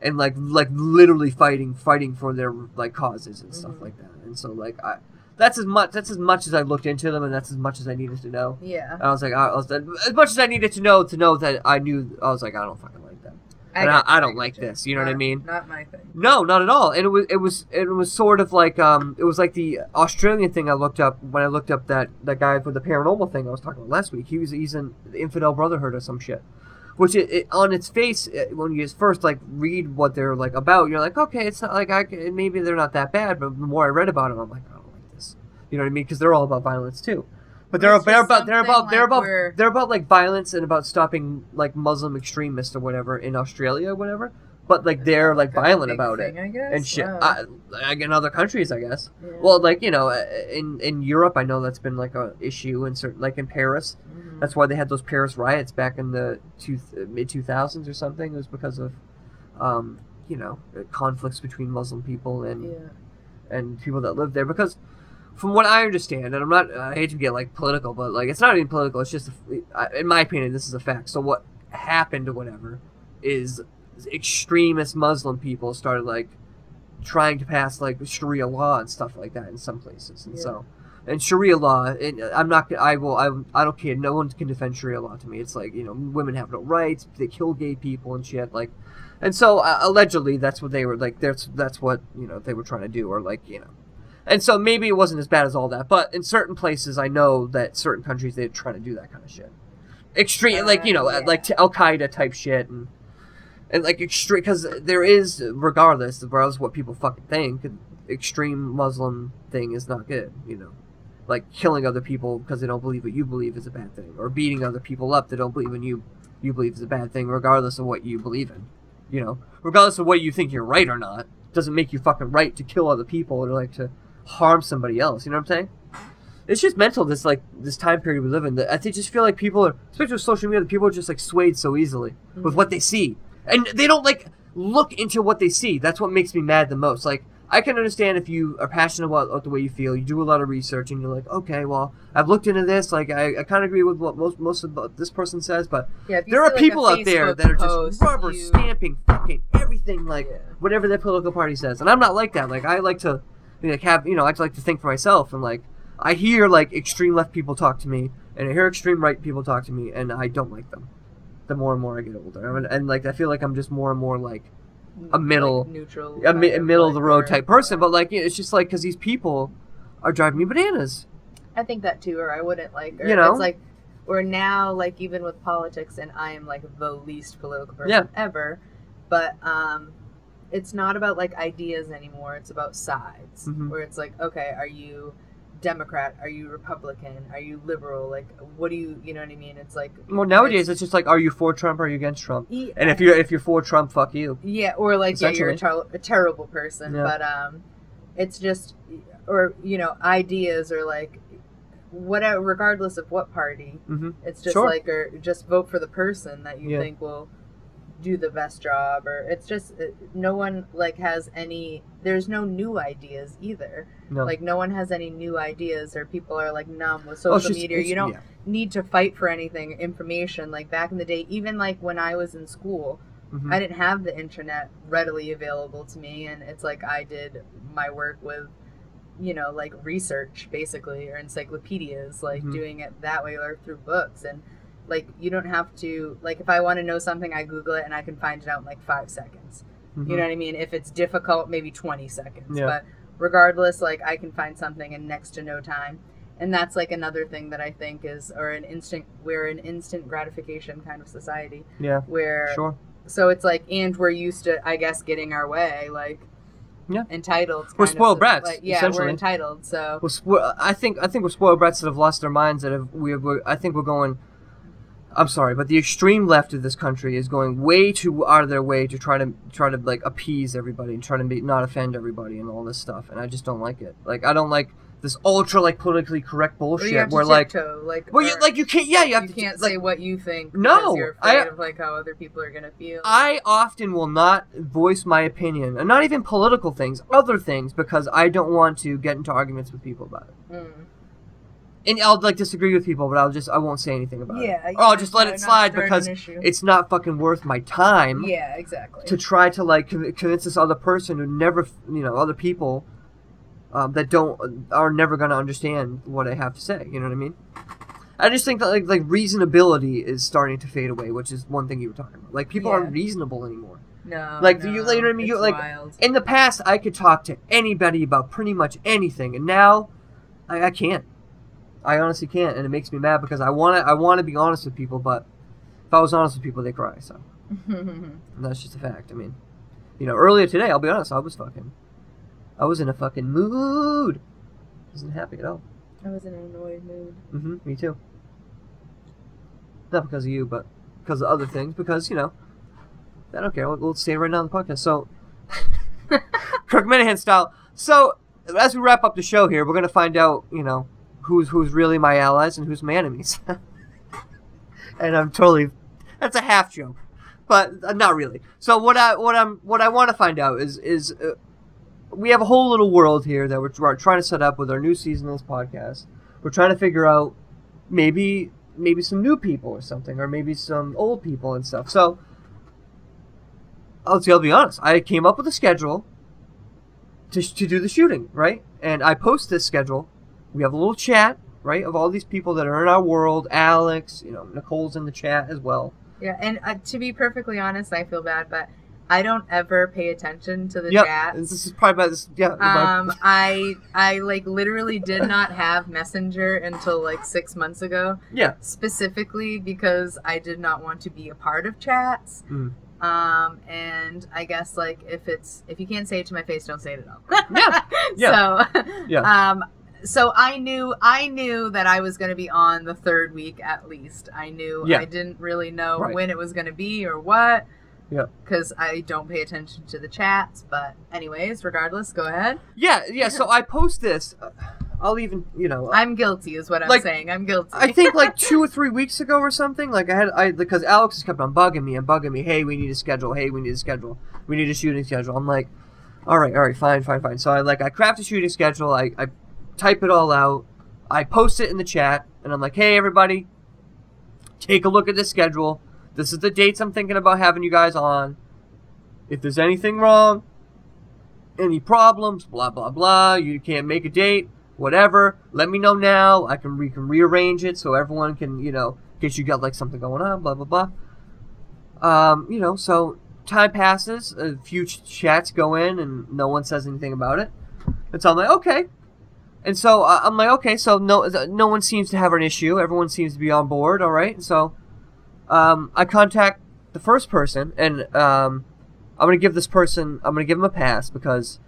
and like like literally fighting fighting for their like causes and stuff Mm-hmm. like that. And so like I. That's as much. That's as much as I looked into them, and that's as much as I needed to know. Yeah. And I was like, I was as much as I needed to know to know that I knew. I was like, I don't fucking like that. I and I, I don't like this. You know what I mean? Not my thing. No, not at all. And it was it was it was sort of like um it was like the Australian thing I looked up when I looked up that that guy for the paranormal thing I was talking about last week. He was he's in the Infidel Brotherhood or some shit. Which it, it on its face it, when you first like read what they're like about, you're like, okay, it's not like I maybe they're not that bad. But the more I read about it, I'm like, I don't like this. You know what I mean? Because they're all about violence too. But they're, they're about they're about they're like about where- they're about like violence and about stopping like Muslim extremists or whatever in Australia or whatever. But like they're like violent about thing, it I guess. and shit. Wow. I, like in other countries, I guess. Well, like you know, uh, in in Europe, I know that's been like a issue in certain like in Paris. Mm-hmm. That's why they had those Paris riots back in the two, mid two thousands or something. It was because of, um, you know, uh, conflicts between Muslim people and Yeah. and people that live there because from what I understand, and I'm not, I hate to get like political, but like it's not even political. It's just, a, in my opinion, this is a fact. So what happened or whatever is extremist Muslim people started like trying to pass like Sharia law and stuff like that in some places, and Yeah. so. And Sharia law, and I'm not. I will. I, I don't care. No one can defend Sharia law to me. It's like you know, women have no rights. They kill gay people and shit. Like, and so uh, allegedly, that's what they were like. That's that's what you know they were trying to do, or like you know, and so maybe it wasn't as bad as all that, but in certain places, I know that certain countries they're trying to do that kind of shit. Extreme, like you know, Uh, yeah. like Al Qaeda type shit, and and like extreme because there is, regardless, regardless of what people fucking think, extreme Muslim thing is not good. You know, like killing other people because they don't believe what you believe is a bad thing, or beating other people up that don't believe in you you believe is a bad thing, regardless of what you believe in. You know, regardless of what you think you're right or not, doesn't make you fucking right to kill other people or like to harm somebody else. You know what I'm saying? It's just mental. This like this time period we live in. That I think just feel like people are, especially with social media, people are just like swayed so easily with what they see, and they don't like look into what they see. That's what makes me mad the most. Like I can understand if you are passionate about, about the way you feel, you do a lot of research, and you're like, okay, well, I've looked into this. Like I, I kind of agree with what most most of what this person says, but Yeah, there are like, people out there that are just rubber you- stamping fucking everything like whatever their political party says, and I'm not like that. Like I like to know, have you know I like to think for myself, and like I hear like extreme left people talk to me, and I hear extreme right people talk to me, and I don't like them. The more and more I get older, and, and like I feel like I'm just more and more like a middle, neutral a, mi- a middle of the road type person. But like it's just like because these people are driving me bananas. I think that too, or I wouldn't like. Or You know? it's like, or now, like even with politics, and I am like the least political person Yeah. ever, but um, it's not about like ideas anymore. It's about sides. Mhm. Where it's like, okay, are you Democrat? Are you Republican? Are you liberal? Like, what do you, you know what I mean? It's like, Well, nowadays it's just like, are you for Trump or are you against Trump? Yeah. And if you're if you're for Trump, fuck you. Yeah, or like yeah, you're a, ter- a terrible person. Yeah. But um, it's just, or you know, ideas or like, whatever. Regardless of what party, Mhm. it's just Sure. like, or just vote for the person that you Yeah. think will do the best job. Or it's just no one like has any. There's no new ideas either. No. Like no one has any new ideas, or people are like numb with Oh, social just- media. You don't yeah. need to fight for anything. Information like back in the day, even like when I was in school. Mhm. I didn't have the internet readily available to me, and it's like I did my work with, you know, like research basically, or encyclopedias, like Mhm. doing it that way or through books. And like, you don't have to, like, if I want to know something, I Google it and I can find it out in like five seconds. Mhm. You know what I mean? If it's difficult, maybe 20 seconds. Yeah. But regardless, like I can find something in next to no time. And that's like another thing that I think is, or an instant, we're an instant gratification kind of society. Yeah, Where, sure. So it's like, and we're used to, I guess, getting our way, like, Yeah. entitled. We're kind of spoiled brats, Like, yeah, we're entitled. So We're I think I think we're spoiled brats that have lost their minds. That have we're I think we're going. I'm sorry, but the extreme left of this country is going way too out of their way to try to try to like appease everybody and try to be, not offend everybody and all this stuff. And I just don't like it. Like I don't like this ultra like politically correct bullshit you have to where like like, well you like you can't yeah you have you to can't like, say what you think. No, you're afraid I- of like how other people are gonna feel. I often will not voice my opinion, and not even political things, other things, because I don't want to get into arguments with people about it. Mm. And I'll like disagree with people, but I'll just I won't say anything about it. Yeah, Or I'll just let it slide because it's not fucking worth my time. Yeah, exactly. To try to like con- convince this other person who never, you know, other people um, that don't are never gonna understand what I have to say. You know what I mean? I just think that like like reasonability is starting to fade away, which is one thing you were talking about. Like people Yeah. aren't reasonable anymore. No, Like no, you, like, you know what I mean? You like wild. in the past, I could talk to anybody about pretty much anything, and now I, I can't. I honestly can't, and it makes me mad because I want to. I want to be honest with people, but if I was honest with people, they cry. So that's just a fact. I mean, you know, earlier today, I'll be honest, I was fucking, I was in a fucking mood. I Wasn't happy at all. I was in an annoyed mood. hmm me too. Not because of you, but because of other things. Because you know, I don't care. We'll, we'll say it right now on the podcast. So, Kirk Minihane style. So, as we wrap up the show here, we're gonna find out, you know, who's who's really my allies and who's my enemies. and I'm totally, that's a half joke, but not really. So what I what I'm what I want to find out is is. Uh, we have a whole little world here that we're, trying to set up with our new season of this podcast. We're trying to figure out maybe maybe some new people or something, or maybe some old people and stuff. So I'll, I'll be honest. I came up with a schedule to, to do the shooting, right? And I post this schedule. We have a little chat, right, of all these people that are in our world. Alex, you know, Nicole's in the chat as well. Yeah, and uh, to be perfectly honest, I feel bad, but I don't ever pay attention to the Yep, chats. this is probably about this. Yeah, Um, I I like literally did not have Messenger until like six months ago. Yeah. Specifically because I did not want to be a part of chats. Mm. Um, and I guess like if it's if you can't say it to my face, don't say it at all. yeah. Yeah. So, Yeah. Um, so I knew I knew that I was going to be on the third week at least. I knew Yeah. I didn't really know Right. when it was going to be or what Yeah. because I don't pay attention to the chats. But anyways, regardless, go ahead. Yeah, yeah. So I post this. uh, I'll even, you know, I'm guilty, is what I'm Like, saying. I'm guilty. I think like two or three weeks ago or something. Like I had, I because Alex has kept on bugging me and bugging me. Hey, we need a schedule. Hey, we need a schedule. We need a shooting schedule. I'm like, all right, all right, fine, fine, fine. So I like I craft a shooting schedule. I, I type it all out. I post it in the chat, and I'm like, hey, everybody, take a look at the schedule. This is the dates I'm thinking about having you guys on. If there's anything wrong, any problems, blah blah blah. You can't make a date, whatever. Let me know now. I can we can rearrange it so everyone can you know case you got like something going on, blah blah blah. Um, you know, so time passes, a few ch- chats go in, and no one says anything about it. And so I'm like, okay. And so uh, I'm like, okay, so no, no one seems to have an issue. Everyone seems to be on board. All right. So, um, I contact the first person, and um, I'm gonna give this person, I'm gonna give him a pass because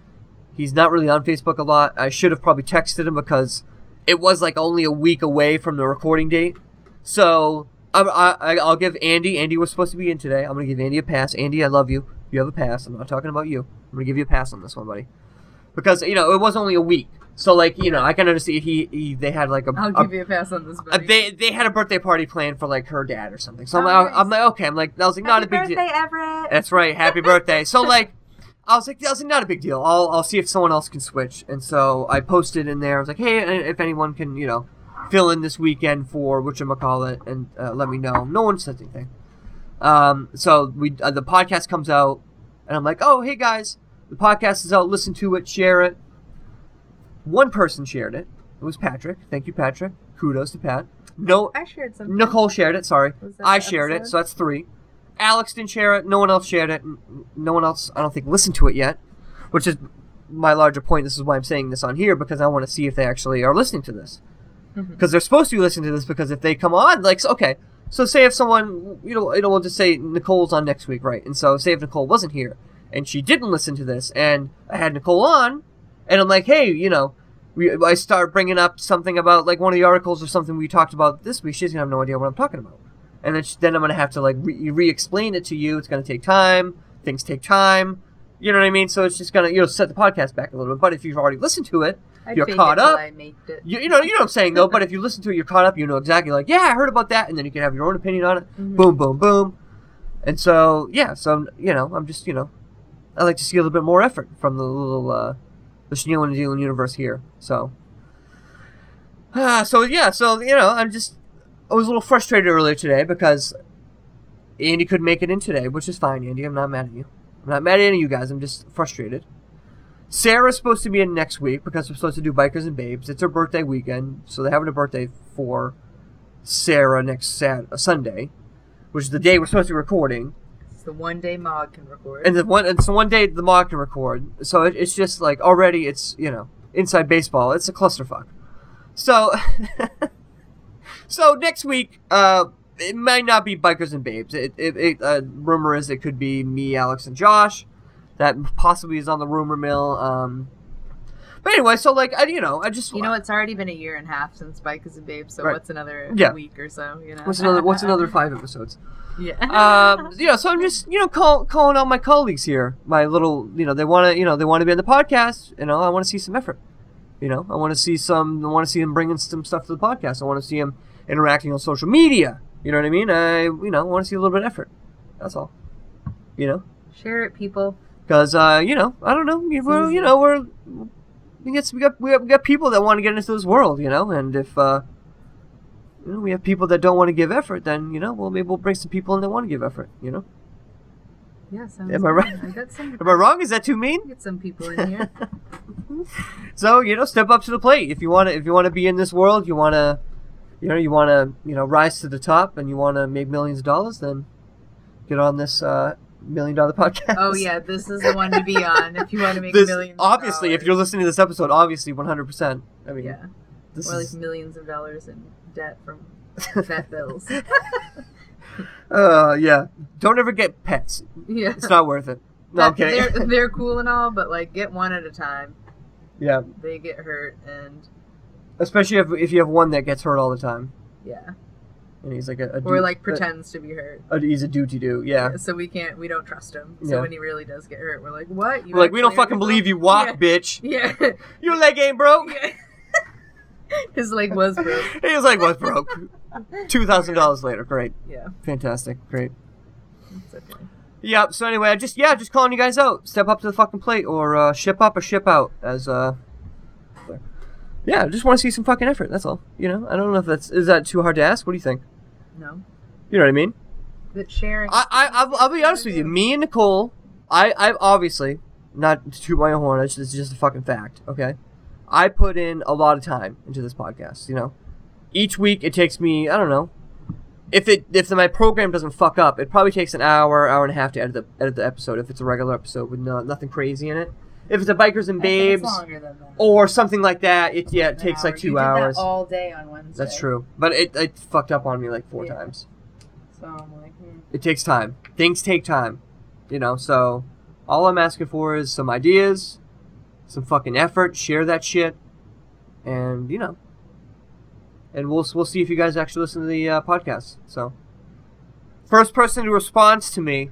he's not really on Facebook a lot. I should have probably texted him because it was like only a week away from the recording date. So I'm, I, I- I'll give Andy. Andy was supposed to be in today. I'm gonna give Andy a pass. Andy, I love you. You have a pass. I'm not talking about you. I'm gonna give you a pass on this one, buddy. Because you know it was only a week. So like you know I can understand he, he they had like a, I'll a- give you a pass on this. uh, Buddy. they they had a birthday party planned for like her dad or something. So I'm, Oh, like, nice. I'm like okay. I'm like that was like not a big deal. birthday, Everett. That's right. Happy birthday. So like, I was like, that was like, not a big deal. I'll I'll see if someone else can switch. And so I posted in there. I was like, hey, if anyone can, you know, fill in this weekend for what call it, and uh, let me know. No one said anything. Um, so we uh, the podcast comes out, and I'm like, oh, hey guys, the podcast is out. Listen to it, share it. One person shared it. It was Patrick. Thank you, Patrick. Kudos to Pat. No, I shared something. Nicole shared it. Sorry, I shared it. So that's three. Alex didn't share it. No one else shared it. No one else, I don't think, listened to it yet, which is my larger point. This is why I'm saying this on here because I want to see if they actually are listening to this. Mm-hmm. Because they're supposed to be listening to this. Because if they come on, like, okay, so say if someone, you know, you know, we'll just say Nicole's on next week, right? And so say if Nicole wasn't here and she didn't listen to this, and I had Nicole on, and I'm like, hey, you know, we, I start bringing up something about like one of the articles or something we talked about this week. She's gonna have no idea what I'm talking about, and then she, then I'm gonna have to like re- re-explain it to you. It's gonna take time. Things take time. You know what I mean? So it's just gonna you know set the podcast back a little bit. But if you've already listened to it, I'd you're caught up. I. You, you know you know what I'm saying though. But if you listen to it, you're caught up. You know exactly like yeah, I heard about that, and then you can have your own opinion on it. Mhm. Boom, boom, boom. And so yeah, so I'm, you know I'm just you know I like to see a little bit more effort from the little uh, the Snealing and Dealing universe here. So ah, so yeah, so you know I'm just I was a little frustrated earlier today because Andy couldn't make it in today, which is fine, Andy. I'm not mad at you. I'm not mad at any of you guys. I'm just frustrated. Sarah's supposed to be in next week because we're supposed to do Bikers and Babes. It's her birthday weekend, so they're having a birthday for Sarah next Sat- Sunday, which is the day we're supposed to be recording. It's the one day Mog can record. And the one, and so one day the mod can record. So it, it's just like already it's you know inside baseball. It's a clusterfuck. So, so next week, uh, it might not be bikers and babes. It, it, it uh, rumor is it could be me, Alex, and Josh. That possibly is on the rumor mill. Um, but anyway, so like I, you know, I just you know, it's already been a year and a half since Bikers and Babes, so Right. what's another Yeah. week or so? You know, what's another what's another five episodes? Yeah. um, you know, so I'm just you know call, calling out my colleagues here. My little, you know, they want to, you know, they want to be on the podcast. You know, I want to see some effort. You know, I want to see some. I want to see them bringing some stuff to the podcast. I want to see them interacting on social media. You know what I mean? I, you know, want to see a little bit of effort. That's all. You know, Share it, people. because uh, you know, I don't know. you- you know, we're we got we got we got, we got people that want to get into this world. You know, and if uh, you know, we have people that don't want to give effort, then you know, well, maybe we'll bring some people in that want to give effort. You know. Yeah, sounds Am I right? Some. Am I wrong? Is that too mean? Get some people in here. So you know, step up to the plate. If you want to, if you want to be in this world, you want to, you know, you want to, you know, rise to the top, and you want to make millions of dollars, then get on this uh, million dollar podcast. oh yeah, this is the one to be on if you want to make This millions. obviously, if you're listening to this episode, obviously, one hundred percent. I mean, Yeah. this or like is, millions of dollars in debt from vet bills. uh, yeah. Don't ever get pets. Yeah. it's not worth it. No, I'm kidding. They're they're cool and all, but like get one at a time. yeah, They get hurt and especially if if you have one that gets hurt all the time, yeah, and he's like a, a or like a- pretends to be hurt. a- he's a duty do. Yeah. So we can't, we don't trust him. So Yeah. when he really does get hurt, we're like, what? You We're like, we don't fucking believe you yourself?" walk, bitch. Yeah. Your leg ain't broke. His leg was broke. His leg was broke. Two thousand dollars later. Great. Yeah. Fantastic. Great. Okay. Yep. So anyway, I just yeah, just calling you guys out. Step up to the fucking plate, or uh, ship up or ship out. As uh, yeah, I just want to see some fucking effort. That's all. You know, I don't know if that's is that too hard to ask. What do you think? No. You know what I mean? That sharing. I, I I'll, I'll be honest with you. Me and Nicole, I I obviously not to toot my own horn. It's just, it's just a fucking fact. Okay, I put in a lot of time into this podcast. You know, each week it takes me I don't know. If it if my program doesn't fuck up, it probably takes an hour, hour and a half to edit the edit the episode. If it's a regular episode with no, nothing crazy in it. If it's a bikers and I think it's babes longer than that. or something like that, it yeah it takes hour. like You two did that hours. all day on Wednesday. That's true, but it it fucked up on me like four Yeah. times. So I'm like, hmm. It takes time. Things take time. You know, so all I'm asking for is some ideas, some fucking effort, share that shit, and you know, and we'll we'll see if you guys actually listen to the uh, podcast. So, first person who responds to me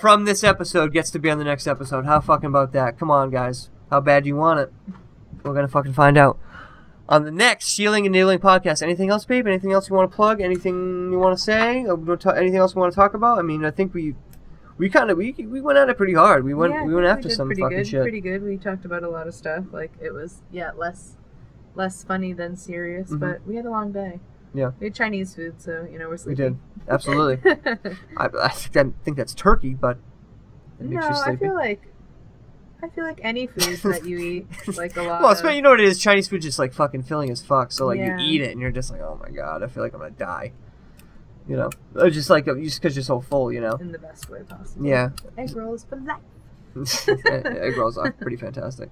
from this episode gets to be on the next episode. How fucking about that? Come on, guys. How bad do you want it? We're gonna fucking find out. On the next Shielding and Kneeling podcast. Anything else, babe? Anything else you want to plug? Anything you want to say? Ta- Anything else we want to talk about? I mean, I think we we kind of we, we went at it pretty hard. We went Yeah, we went after did some pretty fucking good, shit. Pretty good. We talked about a lot of stuff. Like it was, yeah, less less funny than serious, Mhm. but we had a long day. Yeah. We had Chinese food, so you know we're sleeping. We did absolutely. I, I think, that's turkey, but it makes no, you I feel like I feel like any food that you eat, like a lot. well, of, you know what it is. Chinese food just like fucking filling as fuck. So like Yeah. you eat it and you're just like, oh my god, I feel like I'm gonna die. You know, Or just like just because you're so full. You know. in the best way possible. Yeah. Egg rolls for life. Egg rolls are pretty fantastic.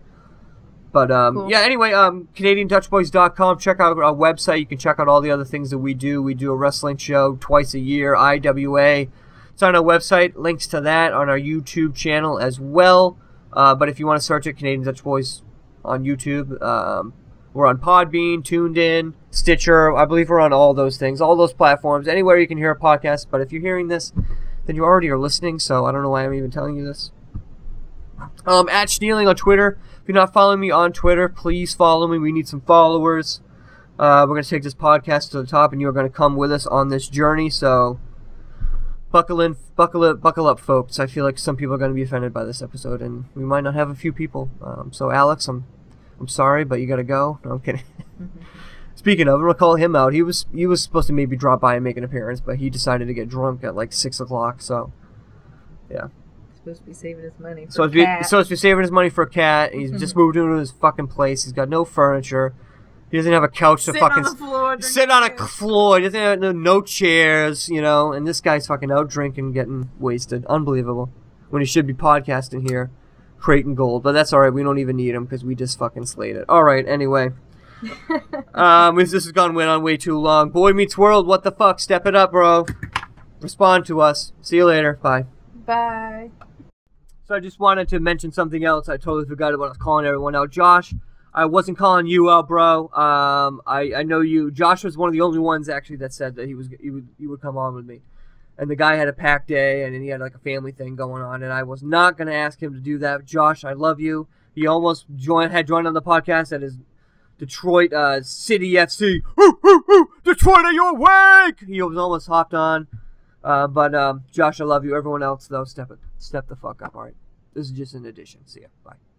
But um, Cool. yeah, anyway, um, CanadianDutchBoys.com. Check out our website. You can check out all the other things that we do. We do a wrestling show twice a year, IWA. It's on our website. Links to that on our YouTube channel as well. Uh, but if you want to search it, Canadian Dutch Boys on YouTube. Um, we're on Podbean, Tuned In, Stitcher. I believe we're on all those things, all those platforms, anywhere you can hear a podcast. But if you're hearing this, then you already are listening. So I don't know why I'm even telling you this. Um, at Stealing on Twitter. You're not following me on Twitter, please follow me. We need some followers. Uh, we're going to take this podcast to the top, and you're going to come with us on this journey. So buckle in, buckle up, buckle up, folks. I feel like some people are going to be offended by this episode, and we might not have a few people. Um, so Alex, I'm, I'm sorry, but you got to go. No, I'm kidding. Speaking of, I'm gonna call him out. He was he was supposed to maybe drop by and make an appearance, but he decided to get drunk at like six o'clock. So, yeah. Supposed to be saving his money. For So be, cat. so it's be saving his money for a cat. He's just moved into his fucking place. He's got no furniture. He doesn't have a couch to fucking floor sit on a floor. He doesn't have no, no chairs, you know. And this guy's fucking out drinking, getting wasted. Unbelievable. When he should be podcasting here, Creighton Gold. But that's all right. We don't even need him because we just fucking slayed it. All right. Anyway. um, this this has gone went on way too long. Boy meets world. What the fuck? Step it up, bro. Respond to us. See you later. Bye. Bye. So I just wanted to mention something else. I totally forgot about calling everyone out. Josh, I wasn't calling you out, bro. Um, I, I know you. Josh was one of the only ones actually that said that he was he would he would come on with me. And the guy had a packed day, and he had like a family thing going on, and I was not gonna ask him to do that. Josh, I love you. He almost joined had joined on the podcast at his Detroit uh, City FC. Woo, woo, woo, Detroit, are you awake? He was almost hopped on. Uh, but um, Josh, I love you. Everyone else, though, step it, step the fuck up. All right. This is just an addition. See ya. Bye.